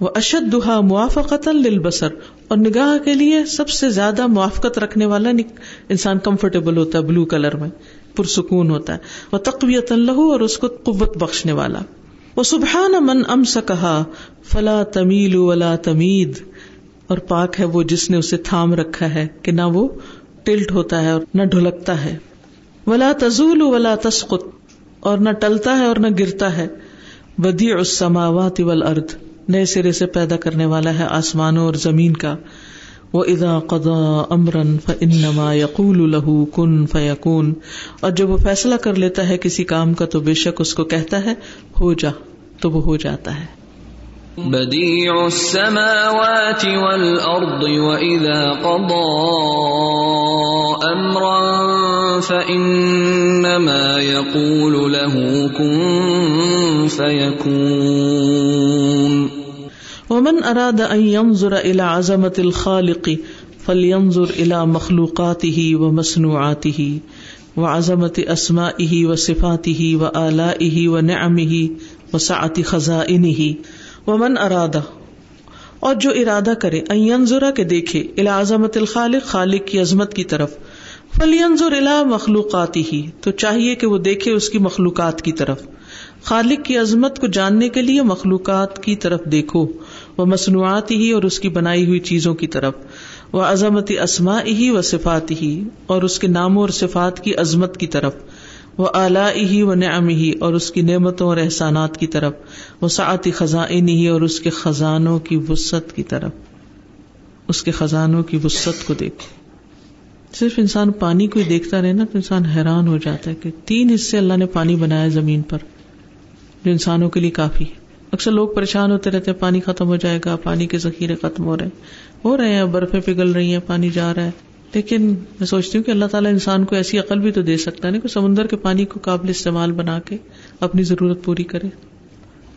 Speaker 1: وہ اشد دہا موافقت للبصر۔ اور نگاہ کے لیے سب سے زیادہ موافقت رکھنے والا انسان کمفرٹیبل ہوتا ہے بلو کلر میں، پرسکون ہوتا ہے۔ وہ تقویت اللہ اور اس کو قوت بخشنے والا۔ وہ سبحان من ام کہا فلا تمیل ولا تمید اور پاک ہے وہ جس نے اسے تھام رکھا ہے کہ نہ وہ ٹلٹ ہوتا ہے اور نہ ڈھلکتا ہے۔ ولا تزول ولا تسقط۔ اور نہ ٹلتا ہے اور نہ گرتا ہے۔ بدی السماوات والارض نئے سرے سے پیدا کرنے والا ہے آسمانوں اور زمین کا۔ وہ ادا قدا امرن فنما یقول الہ کن فیقون اور جب وہ فیصلہ کر لیتا ہے کسی کام کا تو بے شک اس کو کہتا ہے، ہو جا، تو وہ ہو جاتا ہے۔
Speaker 2: بديع السماوات والأرض وإذا قضى أمرا فإنما يقول له كن فيكون
Speaker 1: ومن اراد ان ينظر الى عظمه الخالق فلينظر الى مخلوقاته ومصنوعاته وعظمه اسمائه وصفاته والائه ونعمه وسعه خزائنه. ومن اراد، اور جو ارادہ کرے، ان ينظر کے دیکھے، الى عظمه الخالق، خالق کی عظمت کی طرف. فلینظر الا مخلوقاتی تو چاہیے کہ وہ دیکھے اس کی مخلوقات کی طرف. خالق کی عظمت کو جاننے کے لیے مخلوقات کی طرف دیکھو. وہ مصنوعات ہی اور اس کی بنائی ہوئی چیزوں کی طرف وہ عظمت اسما ہی و صفات ہی اور اس کے ناموں اور صفات کی عظمت کی طرف وہ اعلی ہی و نعم ہی اور اس کی نعمتوں اور احسانات کی طرف وہ سعتی خزان ہی اور اس کے خزانوں کی وسط کی طرف۔ اس کے خزانوں کی وسط کو دیکھے صرف انسان پانی کو ہی دیکھتا رہے نا تو انسان حیران ہو جاتا ہے کہ تین حصے اللہ نے پانی بنایا زمین پر، جو انسانوں کے لیے کافی ہے۔ اکثر لوگ پریشان ہوتے رہتے ہیں، پانی ختم ہو جائے گا، پانی کے ذخیرے ختم ہو رہے ہیں۔ ہو رہے ہیں برفیں پگھل رہی ہیں، پانی جا رہا ہے۔ لیکن میں سوچتی ہوں کہ اللہ تعالیٰ انسان کو ایسی عقل بھی تو دے سکتا ہے کہ سمندر کے پانی کو قابل استعمال بنا کے اپنی ضرورت پوری کرے۔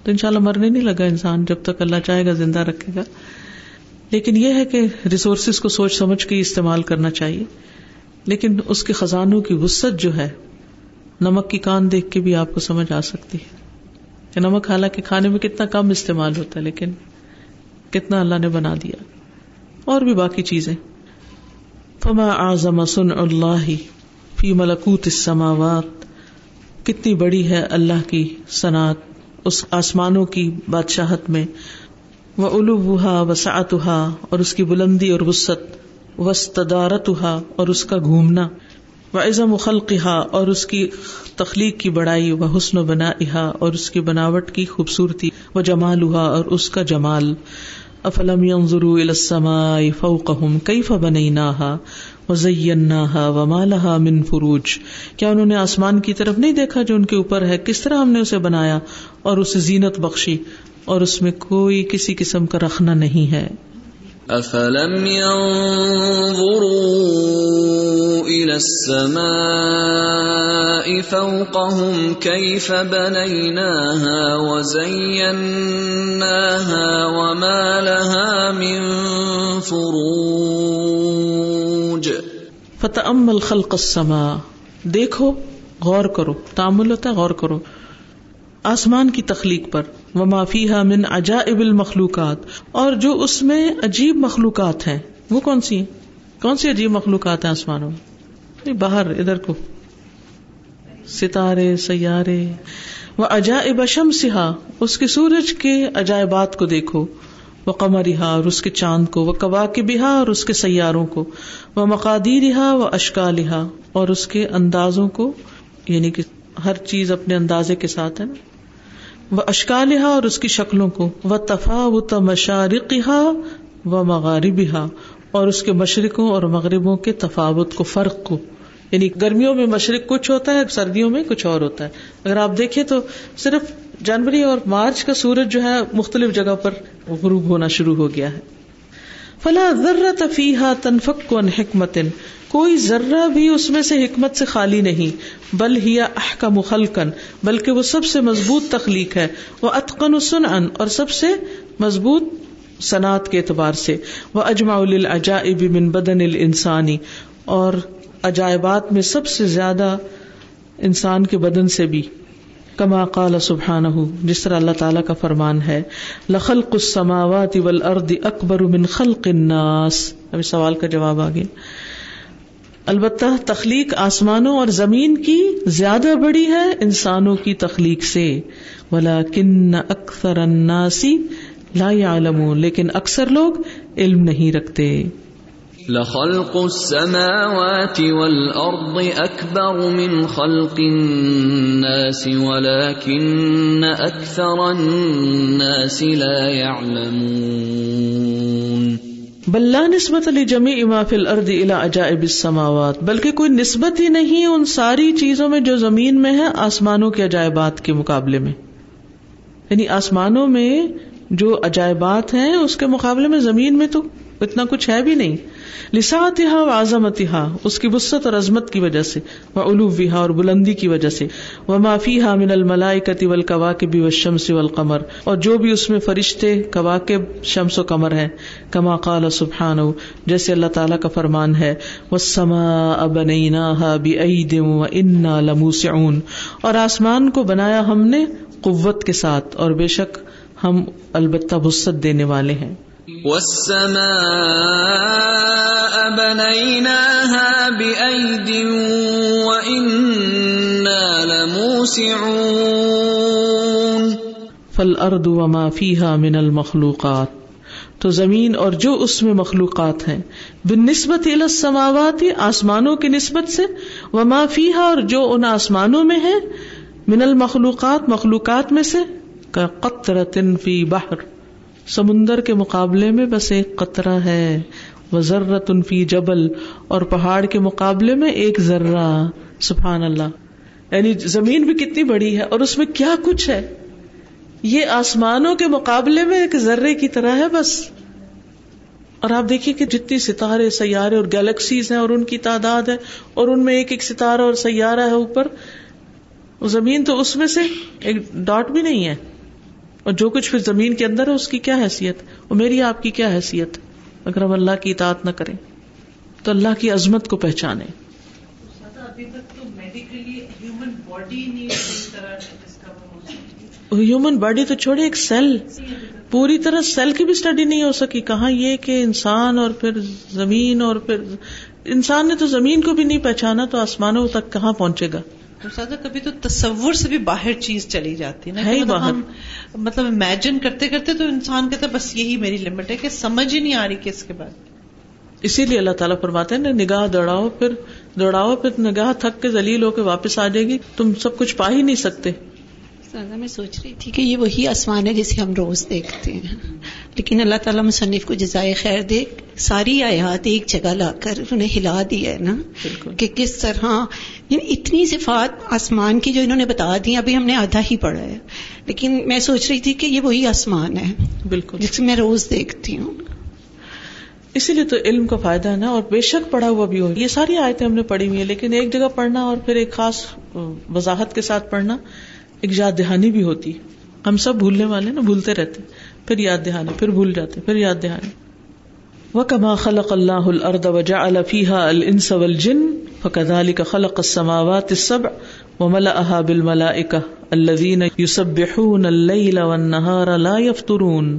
Speaker 1: تو ان شاء اللہ مرنے نہیں لگا انسان جب تک اللہ چاہے گا، زندہ رکھے گا۔ لیکن یہ ہے کہ ریسورسز کو سوچ سمجھ کے استعمال کرنا چاہیے۔ لیکن اس کے خزانوں کی وسط جو ہے، نمک کی کان دیکھ کے بھی آپ کو سمجھ آ سکتی ہے۔ کہ نمک حالانکہ کھانے میں کتنا کم استعمال ہوتا ہے، لیکن کتنا اللہ نے بنا دیا۔ اور بھی باقی چیزیں۔ فما اعظم سن اللہ فی ملکوت السماوات۔ کتنی بڑی ہے اللہ کی صنعت، اس آسمانوں کی بادشاہت میں۔ وہ الوحا وسعتہا اور اس کی بلندی اور وسط وسطارتہا اور اس کا گھومنا۔ و عزم خلقہا اور اس کی تخلیق کی بڑائی و حسن و بنا اور اس کی بناوٹ کی خوبصورتی و جمال اور اس کا جمال۔ افلم ينظروا الى السماء فوقهم كيف بنيناها وزيناها وما لها من فروج۔ کیا انہوں نے آسمان کی طرف نہیں دیکھا جو ان کے اوپر ہے؟ کس طرح ہم نے اسے بنایا اور اسے زینت بخشی اور اس میں کوئی کسی قسم کا رکھنا نہیں ہے؟
Speaker 2: افلم ينظروا الى السماء فوقهم كيف بنيناها وزيناها وما لها من فروج
Speaker 1: فتأمل خلق السماء. دیکھو، غور کرو تعمل ہوتا ہے، غور کرو۔ آسمان کی تخلیق پر وہ معافی من عجائب المخلوقات، اور جو اس میں عجیب مخلوقات ہیں، وہ کون سی؟ کون سی عجیب مخلوقات ہیں آسمانوں میں؟ باہر، ادھر کو۔ ستارے، سیارے۔ وہ عجائب اشم سہا اس کے سورج کے عجائبات کو دیکھو۔ وہ قمر رہا اور اس کے چاند کو۔ وہ کبا کے بہا اور اس کے سیاروں کو۔ وہ مقادی رہا وہ اشکا لہا اور اس کے اندازوں کو۔ یعنی کہ ہر چیز اپنے اندازے کے ساتھ ہے نا۔ وہ اشکالحا اور اس کی شکلوں کو وہ تفا و و مغاربہ اور اس کے مشرقوں اور مغربوں کے تفاوت کو، فرق کو۔ یعنی گرمیوں میں مشرق کچھ ہوتا ہے، سردیوں میں کچھ اور ہوتا ہے۔ اگر آپ دیکھیں تو صرف جنوری اور مارچ کا سورج جو ہے مختلف جگہ پر غروب ہونا شروع ہو گیا ہے۔ فلاں ضرورت فیحا تنفق حکمت کوئی ذرہ بھی اس میں سے حکمت سے خالی نہیں، بل ہی احکم خلقن بلکہ وہ سب سے مضبوط تخلیق ہے، وہ اتقن سن اور سب سے مضبوط صنعت کے اعتبار سے۔ وہ اجماع العجائب من بدن الانسانی اور عجائبات میں سب سے زیادہ انسان کے بدن سے بھی۔ کما قال سبحان جس طرح اللہ تعالیٰ کا فرمان ہے، لخلق السماوات والارض اکبر من خلق الناس۔ ابھی سوال کا جواب آگے۔ البتہ تخلیق آسمانوں اور زمین کی زیادہ بڑی ہے انسانوں کی تخلیق سے۔ بلا کن اکثر اناسی لا يعلمون لیکن اکثر لوگ علم نہیں رکھتے۔
Speaker 2: لخلق السماوات والارض اکبر من خلق الناس، ولكن اکثر الناس لا يعلمون.
Speaker 1: بلّہ نسبت علی جمی امافل ارد الا عجائب السماوات، بلکہ کوئی نسبت ہی نہیں ان ساری چیزوں میں جو زمین میں ہے، آسمانوں کے عجائبات کے مقابلے میں۔ یعنی آسمانوں میں جو عجائبات ہیں، اس کے مقابلے میں زمین میں تو اتنا کچھ ہے بھی نہیں۔ لساط و آزمت اس کی وسط اور عظمت کی وجہ سے وہ الوحا اور بلندی کی وجہ سے وہ معافی ہا من الملائی کتی ول کوا شمس و اور جو بھی اس میں فرشتے کوا کے شمس و قمر ہے کما قال سبحان جیسے اللہ تعالیٰ کا فرمان ہے وہ سما اب بھی دم و انا لموس اور آسمان کو بنایا ہم نے قوت کے ساتھ، اور بے شک ہم البتہ وسط دینے والے ہیں۔
Speaker 2: والسماء بنيناها بأيد وإنا لموسعون.
Speaker 1: فالارض وما فيها من المخلوقات. تو زمین اور جو اس میں مخلوقات ہیں بن نسبت السماوات، آسمانوں کی نسبت سے، وما فيها اور جو ان آسمانوں میں ہے من المخلوقات، مخلوقات میں سے، کا قطرۃ فی بحر. سمندر کے مقابلے میں بس ایک قطرہ ہے۔ وہ ذرت فی جبل، اور پہاڑ کے مقابلے میں ایک ذرہ۔ سبحان اللہ یعنی زمین بھی کتنی بڑی ہے اور اس میں کیا کچھ ہے؟ یہ آسمانوں کے مقابلے میں ایک ذرے کی طرح ہے بس۔ اور آپ دیکھیے کہ جتنی ستارے، سیارے اور گیلیکسیز ہیں اور ان کی تعداد ہے، اور ان میں ایک ایک ستارہ اور سیارہ ہے اوپر۔ زمین تو اس میں سے ایک ڈاٹ بھی نہیں ہے۔ اور جو کچھ پھر زمین کے اندر ہے اس کی کیا حیثیت؟ اور میری آپ کی کیا حیثیت؟ اگر ہم اللہ کی اطاعت نہ کریں تو اللہ کی عظمت کو پہچانے ہیومن باڈی تو چھوڑے ایک سیل پوری طرح سیل کی بھی اسٹڈی نہیں ہو سکی۔ کہاں یہ کہ انسان اور پھر زمین اور پھر انسان نے تو زمین کو بھی نہیں پہچانا تو آسمانوں تک کہاں پہنچے گا؟
Speaker 3: سادہ کبھی تو تصور سے بھی باہر چیز چلی جاتی نا مطلب
Speaker 1: باہر۔
Speaker 3: ہم مطلب امیجن کرتے کرتے تو انسان کہتا ہے بس یہی میری لمٹ ہے کہ سمجھ ہی نہیں آ رہی کہ اس کے بعد۔
Speaker 1: اسی لیے اللہ تعالیٰ فرماتے ہیں نا نگاہ دوڑاؤ پھر دوڑاؤ پھر نگاہ تھک کے ذلیل ہو کے واپس آ جائے گی۔ تم سب کچھ پا ہی نہیں سکتے۔
Speaker 7: سادہ میں سوچ رہی تھی کہ یہ وہی آسمان ہے جسے ہم روز دیکھتے ہیں۔ لیکن اللہ تعالیٰ مصنف کو جزائے خیر دے ساری آیات ایک جگہ لا کر انہیں ہلا دیا ہے نا
Speaker 1: بالکل۔
Speaker 7: کہ کس طرح یعنی اتنی صفات آسمان کی جو انہوں نے بتا دی ابھی ہم نے آدھا ہی پڑھا ہے۔ لیکن میں سوچ رہی تھی کہ یہ وہی آسمان ہے۔
Speaker 1: بالکل۔
Speaker 7: جسے میں روز دیکھتی ہوں۔
Speaker 1: اسی لیے تو علم کا فائدہ ہے نا اور بے شک پڑھا ہوا بھی ہو۔ یہ ساری آیتیں ہم نے پڑھی ہوئی ہیں لیکن ایک جگہ پڑھنا اور پھر ایک خاص وضاحت کے ساتھ پڑھنا ایک یاد دہانی بھی ہوتی۔ ہم سب بھولنے والے نا بھولتے رہتے۔ پھر یاد دہانی پھر بھول جاتے پھر یاد دہانی۔ وكما خلق الله الارض وجعل فيها الانس والجن فكذلك خلق السماوات السبع وملأها بالملائكة الذين يسبحون الليل والنهار لا يفترون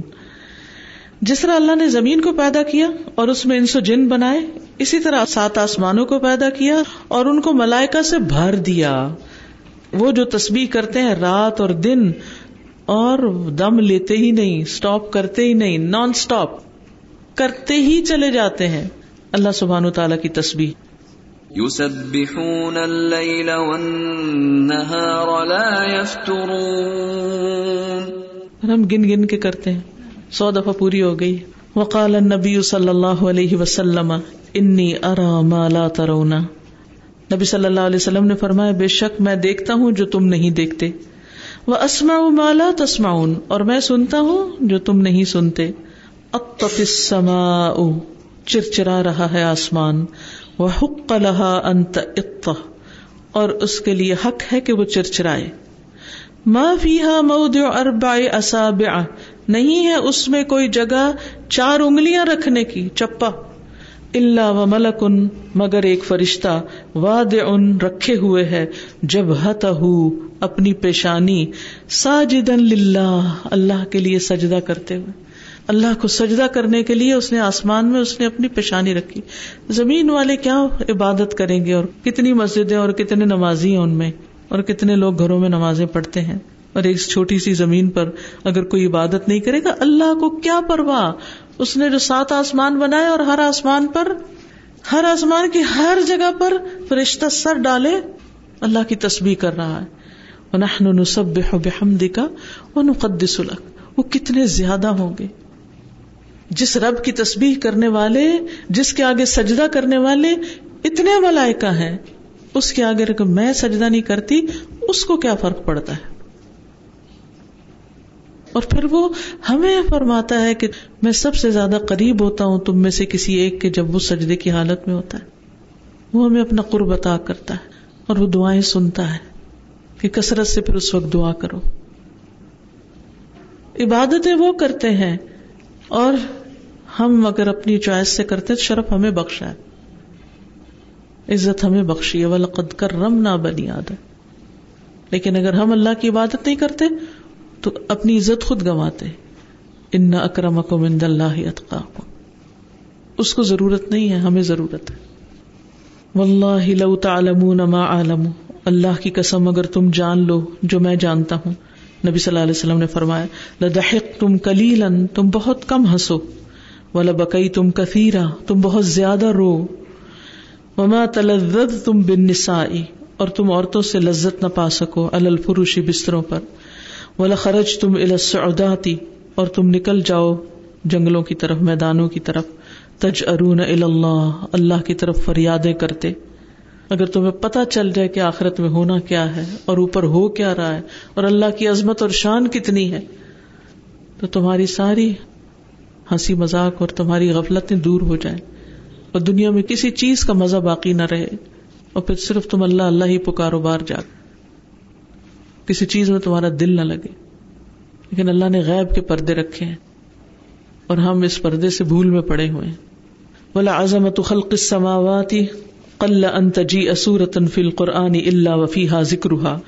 Speaker 1: جس طرح اللہ نے زمین کو پیدا کیا اور اس میں انس و جن بنائے، اسی طرح سات آسمانوں کو پیدا کیا اور ان کو ملائکہ سے بھر دیا۔ وہ جو تسبیح کرتے ہیں رات اور دن، اور دم لیتے ہی نہیں اسٹاپ کرتے ہی نہیں نان اسٹاپ کرتے ہی چلے جاتے ہیں۔ اللہ سبحان تعالیٰ کی تسبیح۔
Speaker 2: يسبحون الليل والنهار لا يفترون
Speaker 1: ہم گن گن کے کرتے ہیں۔ سو دفعہ پوری ہو گئی۔ وقال النبی صلی اللہ علیہ وسلم انی ارا ما لا ترون۔ نبی صلی اللہ علیہ وسلم نے فرمایا بے شک میں دیکھتا ہوں جو تم نہیں دیکھتے۔ وہ اسما ما لا تسمعون۔ اور میں سنتا ہوں جو تم نہیں سنتے۔ اطت السماء چرچرا رہا ہے آسمان وہ حق لہا انت اط اور اس کے لیے حق ہے کہ وہ چرچرائے۔ ما فیہا موضع اربع اصابع نہیں ہے اس میں کوئی جگہ چار انگلیاں رکھنے کی چپا اللہ و ملکن مگر ایک فرشتہ واد ان رکھے ہوئے ہے۔ جب ہت اپنی پیشانی۔ ساجدن للہ اللہ کے لیے سجدہ کرتے ہوئے۔ اللہ کو سجدہ کرنے کے لیے اس نے آسمان میں اس نے اپنی پیشانی رکھی۔ زمین والے کیا عبادت کریں گے اور کتنی مسجدیں اور کتنے نمازی ہیں ان میں اور کتنے لوگ گھروں میں نمازیں پڑھتے ہیں۔ اور ایک چھوٹی سی زمین پر اگر کوئی عبادت نہیں کرے گا، اللہ کو کیا پرواہ؟ اس نے جو سات آسمان بنائے اور ہر آسمان پر، ہر آسمان کی ہر جگہ پر فرشتہ سر ڈالے، اللہ کی تسبیح کر رہا ہے۔ وَنَحْنُ نُسَبِّحُ بِحَمْدِكَ وَنُقَدِّسُ لَكَ وہ کتنے زیادہ ہوں گے۔ جس رب کی تسبیح کرنے والے، جس کے آگے سجدہ کرنے والے اتنے ملائکہ ہیں، اس کے آگے اگر میں سجدہ نہیں کرتی، اس کو کیا فرق پڑتا ہے؟ اور پھر وہ ہمیں فرماتا ہے کہ میں سب سے زیادہ قریب ہوتا ہوں، تم میں سے کسی ایک کے جب وہ سجدے کی حالت میں ہوتا ہے۔ وہ ہمیں اپنا قرب عطا کرتا ہے اور وہ دعائیں سنتا ہے کہ کثرت سے پھر اس وقت دعا کرو۔ عبادتیں وہ کرتے ہیں اور ہم اگر اپنی چوائس سے کرتے تو شرف ہمیں بخشا ہے۔ عزت ہمیں بخشی ہے۔ ولقد کرم نہ بنی آدم۔ لیکن اگر ہم اللہ کی عبادت نہیں کرتے تو اپنی عزت خود گنواتے۔ ان اکرمکم عند اللہ اتقاکم اس کو ضرورت نہیں ہے، ہمیں ضرورت ہے۔ واللہ لو تعلمون ما عالم اللہ کی قسم اگر تم جان لو، جو میں جانتا ہوں۔ نبی صلی اللہ علیہ وسلم نے فرمایا لدحق تم کلیلن تم بہت کم ہنسو۔ ولبکئی تم کثیرا، تم بہت زیادہ رو۔ وما تلذذ تم بالنسائی اور تم عورتوں سے لذت نہ پا سکو الفروشی بستروں پر۔ ولا خرج تم السعوداتی اور تم نکل جاؤ جنگلوں کی طرف، میدانوں کی طرف۔ تج ارون اللہ اللہ کی طرف فریادیں کرتے۔ اگر تمہیں پتا چل جائے کہ آخرت میں ہونا کیا ہے، اور اوپر ہو کیا رہا ہے، اور اللہ کی عظمت اور شان کتنی ہے، تو تمہاری ساری ہنسی مذاق اور تمہاری غفلتیں دور ہو جائیں اور دنیا میں کسی چیز کا مزہ باقی نہ رہے اور پھر صرف تم اللہ اللہ ہی پکارو بار جا کسی چیز میں تمہارا دل نہ لگے۔ لیکن اللہ نے غیب کے پردے رکھے ہیں اور ہم اس پردے سے بھول میں پڑے ہوئے ہیں۔ بلا عظمت خلق السماواتی قل ان تجی اسورتن فی القرآن الا وفیہا ذکرہا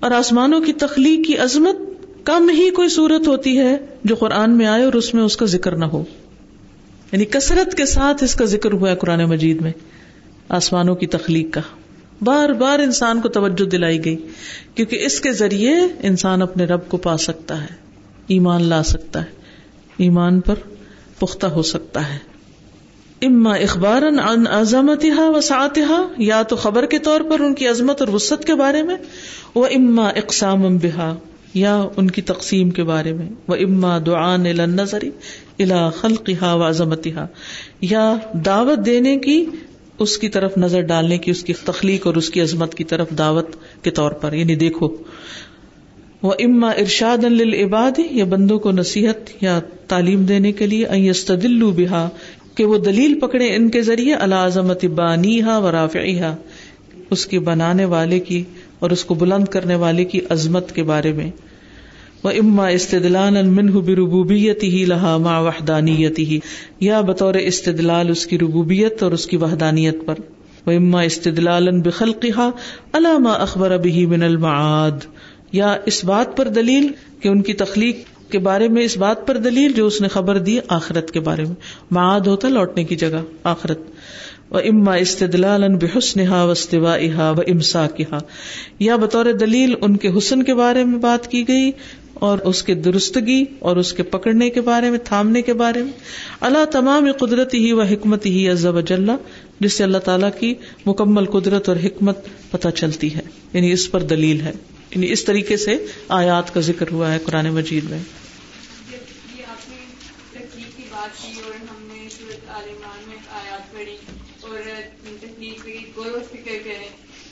Speaker 1: اور آسمانوں کی تخلیق کی عظمت کم ہی کوئی صورت ہوتی ہے جو قرآن میں آئے اور اس میں اس کا ذکر نہ ہو۔ یعنی کثرت کے ساتھ اس کا ذکر ہوا ہے قرآن مجید میں، آسمانوں کی تخلیق کا۔ بار بار انسان کو توجہ دلائی گئی، کیونکہ اس کے ذریعے انسان اپنے رب کو پا سکتا ہے، ایمان لا سکتا ہے، ایمان پر پختہ ہو سکتا ہے۔ اما اخبار ان عظمتها وسعتها، یا تو خبر کے طور پر ان کی عظمت اور وسط کے بارے میں وہ اما اقسام بها۔ یا ان کی تقسیم کے بارے میں۔ وہ اما دعان نظری الا خلق خلقها وعظمتها یا دعوت دینے کی اس کی طرف نظر ڈالنے کی، اس کی تخلیق اور اس کی عظمت کی طرف دعوت کے طور پر۔ یعنی دیکھو۔ وہ اما ارشاد العباد یا بندوں کو نصیحت یا تعلیم دینے کے لیے استدلو بہا کہ وہ دلیل پکڑے ان کے ذریعے العظمت بانی ہا و رافعہ اس کی بنانے والے کی اور اس کو بلند کرنے والے کی عظمت کے بارے میں۔ وہ اما استدلال منہ بربوبیت ہی لہا ما وحدانیت ہی یا بطور استدلال اس کی ربوبیت اور اس کی وحدانیت پر وہ اما استدلال بخلقہ علامہ اخبر ابھی من المعاد یا اس بات پر دلیل کہ ان کی تخلیق کے بارے میں اس بات پر دلیل جو اس نے خبر دی آخرت کے بارے میں معاد ہوتا لوٹنے کی جگہ آخرت و اما استدلال بحسن ہا وسطوا و امسا کہا یا بطور دلیل ان کے حسن کے بارے میں بات کی گئی اور اس کے درستگی اور اس کے پکڑنے کے بارے میں، تھامنے کے بارے میں۔ اللہ تمام قدرت ہی و حکمت ہی عزب اجلّہ جس سے اللہ تعالیٰ کی مکمل قدرت اور حکمت پتہ چلتی ہے۔ یعنی اس پر دلیل ہے۔ یعنی اس طریقے سے آیات کا ذکر ہوا ہے قرآن مجید میں۔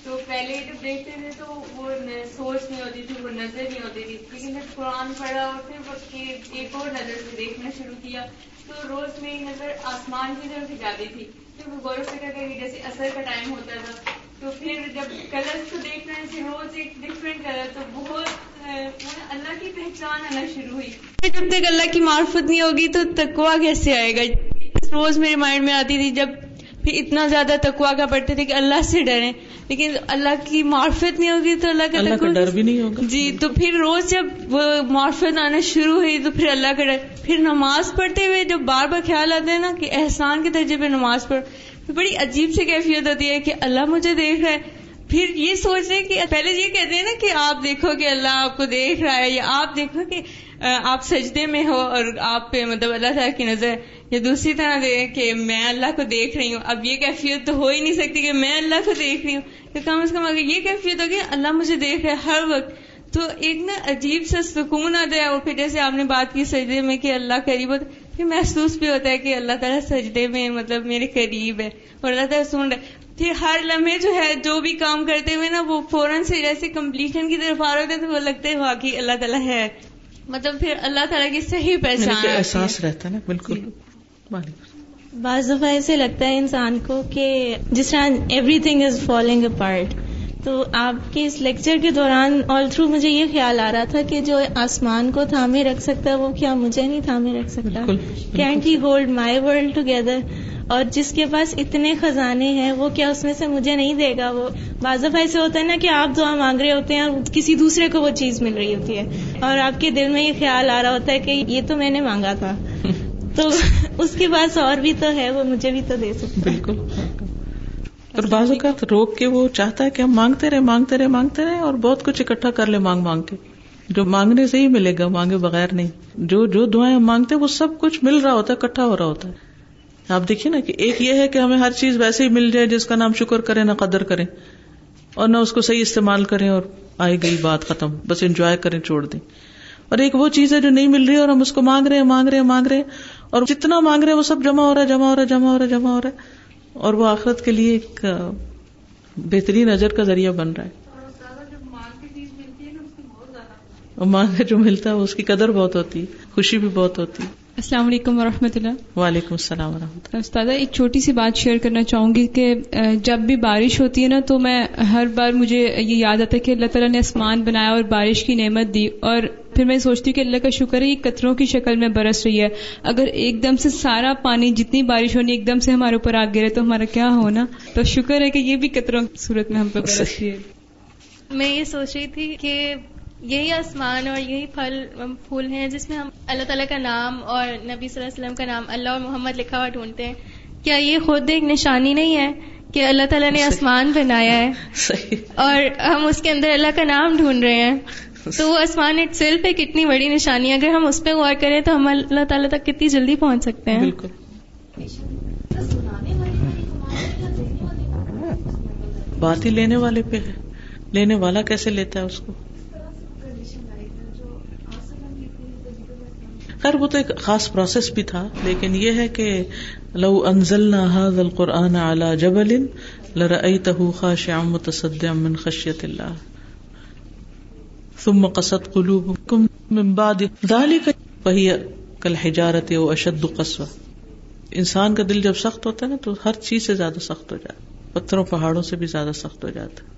Speaker 8: تو پہلے جب دیکھتے تھے تو وہ سوچ نہیں ہوتی تھی وہ نظر نہیں ہوتی تھی۔ لیکن جب قرآن پڑھا اور پھر ایک اور نظر سے دیکھنا شروع کیا، تو روز میری نظر آسمان کی طرف جاتی تھی۔ پھر وہ غور و فکر کر جیسے اثر کا ٹائم ہوتا تھا۔ تو پھر جب کلر کو دیکھنا ہے روز ایک ڈفرینٹ کلر تو بہت اللہ کی پہچان آنا شروع ہوئی۔ جب تک اللہ کی معرفت نہیں ہوگی، تو تکوا کیسے آئے گا؟ روز میرے مائنڈ میں آتی تھی جب پھر اتنا زیادہ تکوا کا پڑھتے تھے کہ اللہ سے ڈرے لیکن اللہ کی معرفت نہیں ہوگی تو اللہ کا
Speaker 1: اللہ کا ڈر بھی نہیں ہوگا۔
Speaker 8: جی تو پھر روز جب وہ معرفت آنا شروع ہوئی تو پھر اللہ کا ڈر۔ پھر نماز پڑھتے ہوئے جب بار بار خیال آتا ہے نا کہ احسان کے درجے پہ نماز پڑھ بڑی عجیب سی کیفیت ہوتی ہے کہ اللہ مجھے دیکھ رہا ہے۔ پھر یہ سوچ رہے کہ پہلے یہ کہتے ہیں نا کہ آپ دیکھو کہ اللہ آپ کو دیکھ رہا ہے یا آپ دیکھو کہ آپ سجدے میں ہو اور آپ پہ مطلب اللہ تعالیٰ کی نظر، یا دوسری طرح دے کہ میں اللہ کو دیکھ رہی ہوں، اب یہ کیفیت تو ہو ہی نہیں سکتی کہ میں اللہ کو دیکھ رہی ہوں، تو کم از کم اگر یہ کیفیت ہوگی، اللہ مجھے دیکھ رہا ہے ہر وقت۔ تو ایک نا عجیب سا سکون آتا ہے اور پھر جیسے آپ نے بات کی سجدے میں کہ اللہ قریب ہوتا پھر محسوس بھی ہوتا ہے کہ اللہ تعالیٰ سجدے میں مطلب میرے قریب ہے اور اللہ تعالیٰ سن رہا ہے۔ پھر ہر لمحے جو ہے، جو بھی کام کرتے ہوئے نا، وہ فوراً سے جیسے کمپلیشن کی طرف آ رہے ہوتے تو وہ لگتا ہے واقعی اللہ تعالیٰ ہے۔ مطلب پھر اللہ تعالیٰ کی صحیح پہچان
Speaker 1: یعنی احساس رہتا ہے نا بالکل۔
Speaker 9: بعض دفعہ ایسے لگتا ہے انسان کو کہ جس طرح everything is following a part تو آپ کے اس لیکچر کے دوران آل تھرو مجھے یہ خیال آ رہا تھا کہ جو آسمان کو تھامے رکھ سکتا ہے وہ کیا مجھے نہیں تھامے رکھ سکتا؟ Can't he hold my world together اور جس کے پاس اتنے خزانے ہیں وہ کیا اس میں سے مجھے نہیں دے گا؟ وہ بازف ایسے ہوتا ہے نا کہ آپ دعا مانگ رہے ہوتے ہیں اور کسی دوسرے کو وہ چیز مل رہی ہوتی ہے۔ اور آپ کے دل میں یہ خیال آ رہا ہوتا ہے کہ یہ تو میں نے مانگا تھا۔ [laughs] تو [laughs] اس کے پاس اور بھی تو ہے وہ مجھے بھی تو دے سکتا
Speaker 1: بالکل۔ اور بعض اوقات روک کے وہ چاہتا ہے کہ ہم مانگتے رہے مانگتے رہے مانگتے رہے اور بہت کچھ اکٹھا کر لے مانگ مانگ کے۔ جو مانگنے سے ہی ملے گا، مانگے بغیر نہیں۔ جو جو دعائیں ہم مانگتے ہیں، وہ سب کچھ مل رہا ہوتا ہے، اکٹھا ہو رہا ہوتا ہے۔ آپ دیکھیے نا کہ ایک یہ ہے کہ ہمیں ہر چیز ویسے ہی مل جائے، جس کا نام شکر کرے نہ قدر کرے اور نہ اس کو صحیح استعمال کریں اور آئے گئی بات ختم۔ بس انجوائے کریں، چھوڑ دیں۔ اور ایک وہ چیز ہے جو نہیں مل رہی اور ہم اس کو مانگ رہے ہیں، مانگ رہے ہیں، مانگ رہے ہیں۔ اور جتنا مانگ رہے ہیں، وہ سب جمع ہو رہا ہے، جمع ہو رہا ہے، جمع ہو رہا ہے، جمع ہو رہا ہے۔ اور وہ آخرت کے لیے ایک بہترین نظر کا ذریعہ بن رہا ہے۔ اور مانگ جو ملتا ہے اس کی قدر بہت ہوتی ہے خوشی بھی بہت ہوتی ہے۔
Speaker 10: السلام علیکم ورحمۃ اللہ۔
Speaker 1: وعلیکم السلام و رحمۃ اللہ۔
Speaker 10: استاد ایک چھوٹی سی بات شیئر کرنا چاہوں گی کہ جب بھی بارش ہوتی ہے نا تو میں ہر بار مجھے یہ یاد آتا ہے کہ اللہ تعالیٰ نے آسمان بنایا اور بارش کی نعمت دی۔ اور پھر میں سوچتی ہوں کہ اللہ کا شکر ہے یہ قطروں کی شکل میں برس رہی ہے۔ اگر ایک دم سے سارا پانی جتنی بارش ہونی ایک دم سے ہمارے اوپر آ گرے تو ہمارا کیا ہونا؟ تو شکر ہے کہ یہ بھی قطروں کی صورت میں ہم پہ برس رہی ہے۔
Speaker 9: میں یہ سوچ رہی تھی کہ یہی آسمان اور یہی پھل پھول ہیں جس میں ہم اللہ تعالیٰ کا نام اور نبی صلی اللہ علیہ وسلم کا نام اللہ اور محمد لکھا ہوا ڈھونڈتے ہیں۔ کیا یہ خود ایک نشانی نہیں ہے کہ اللہ تعالیٰ نے آسمان بنایا ہے؟ اور ہم اس کے اندر اللہ کا نام ڈھونڈ رہے ہیں۔ تو وہ آسمان اٹ سیلف ایک اتنی بڑی نشانی ہے۔ اگر ہم اس پہ غور کریں تو ہم اللہ تعالیٰ تک کتنی جلدی پہنچ سکتے ہیں۔
Speaker 1: بالکل۔ بات ہی لینے والے پہ ہے۔ لینے والا کیسے لیتا ہے اس کو؟ خیر وہ تو ایک خاص پروسیس بھی تھا، لیکن یہ ہے کہ لو انزل القرآن اعلی جبل لرأيته خاشعا متصدعا من خشیت اللہ. ثم قصد قلوبكم من بعد ذلك فهي كالحجارة او اشد قسوة انسان کا دل جب سخت ہوتا ہے نا، تو ہر چیز سے زیادہ سخت ہو جاتا ہے، پتھروں، پہاڑوں سے بھی زیادہ سخت ہو جاتا ہے.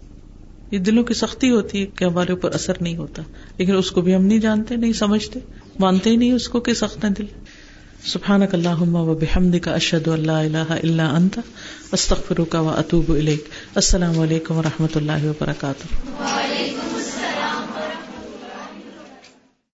Speaker 1: یہ دلوں کی سختی ہوتی ہے کہ ہمارے اوپر اثر نہیں ہوتا، لیکن اس کو بھی ہم نہیں جانتے، نہیں سمجھتے. مانتے ہی نہیں اس کو کہ سخت ہے دل۔ سبحان اللہ و بحمد کا اشد اللہ اللہ اللہ انت استخر کا و اطوب السلام علیکم و رحمۃ اللہ وبرکاتہ۔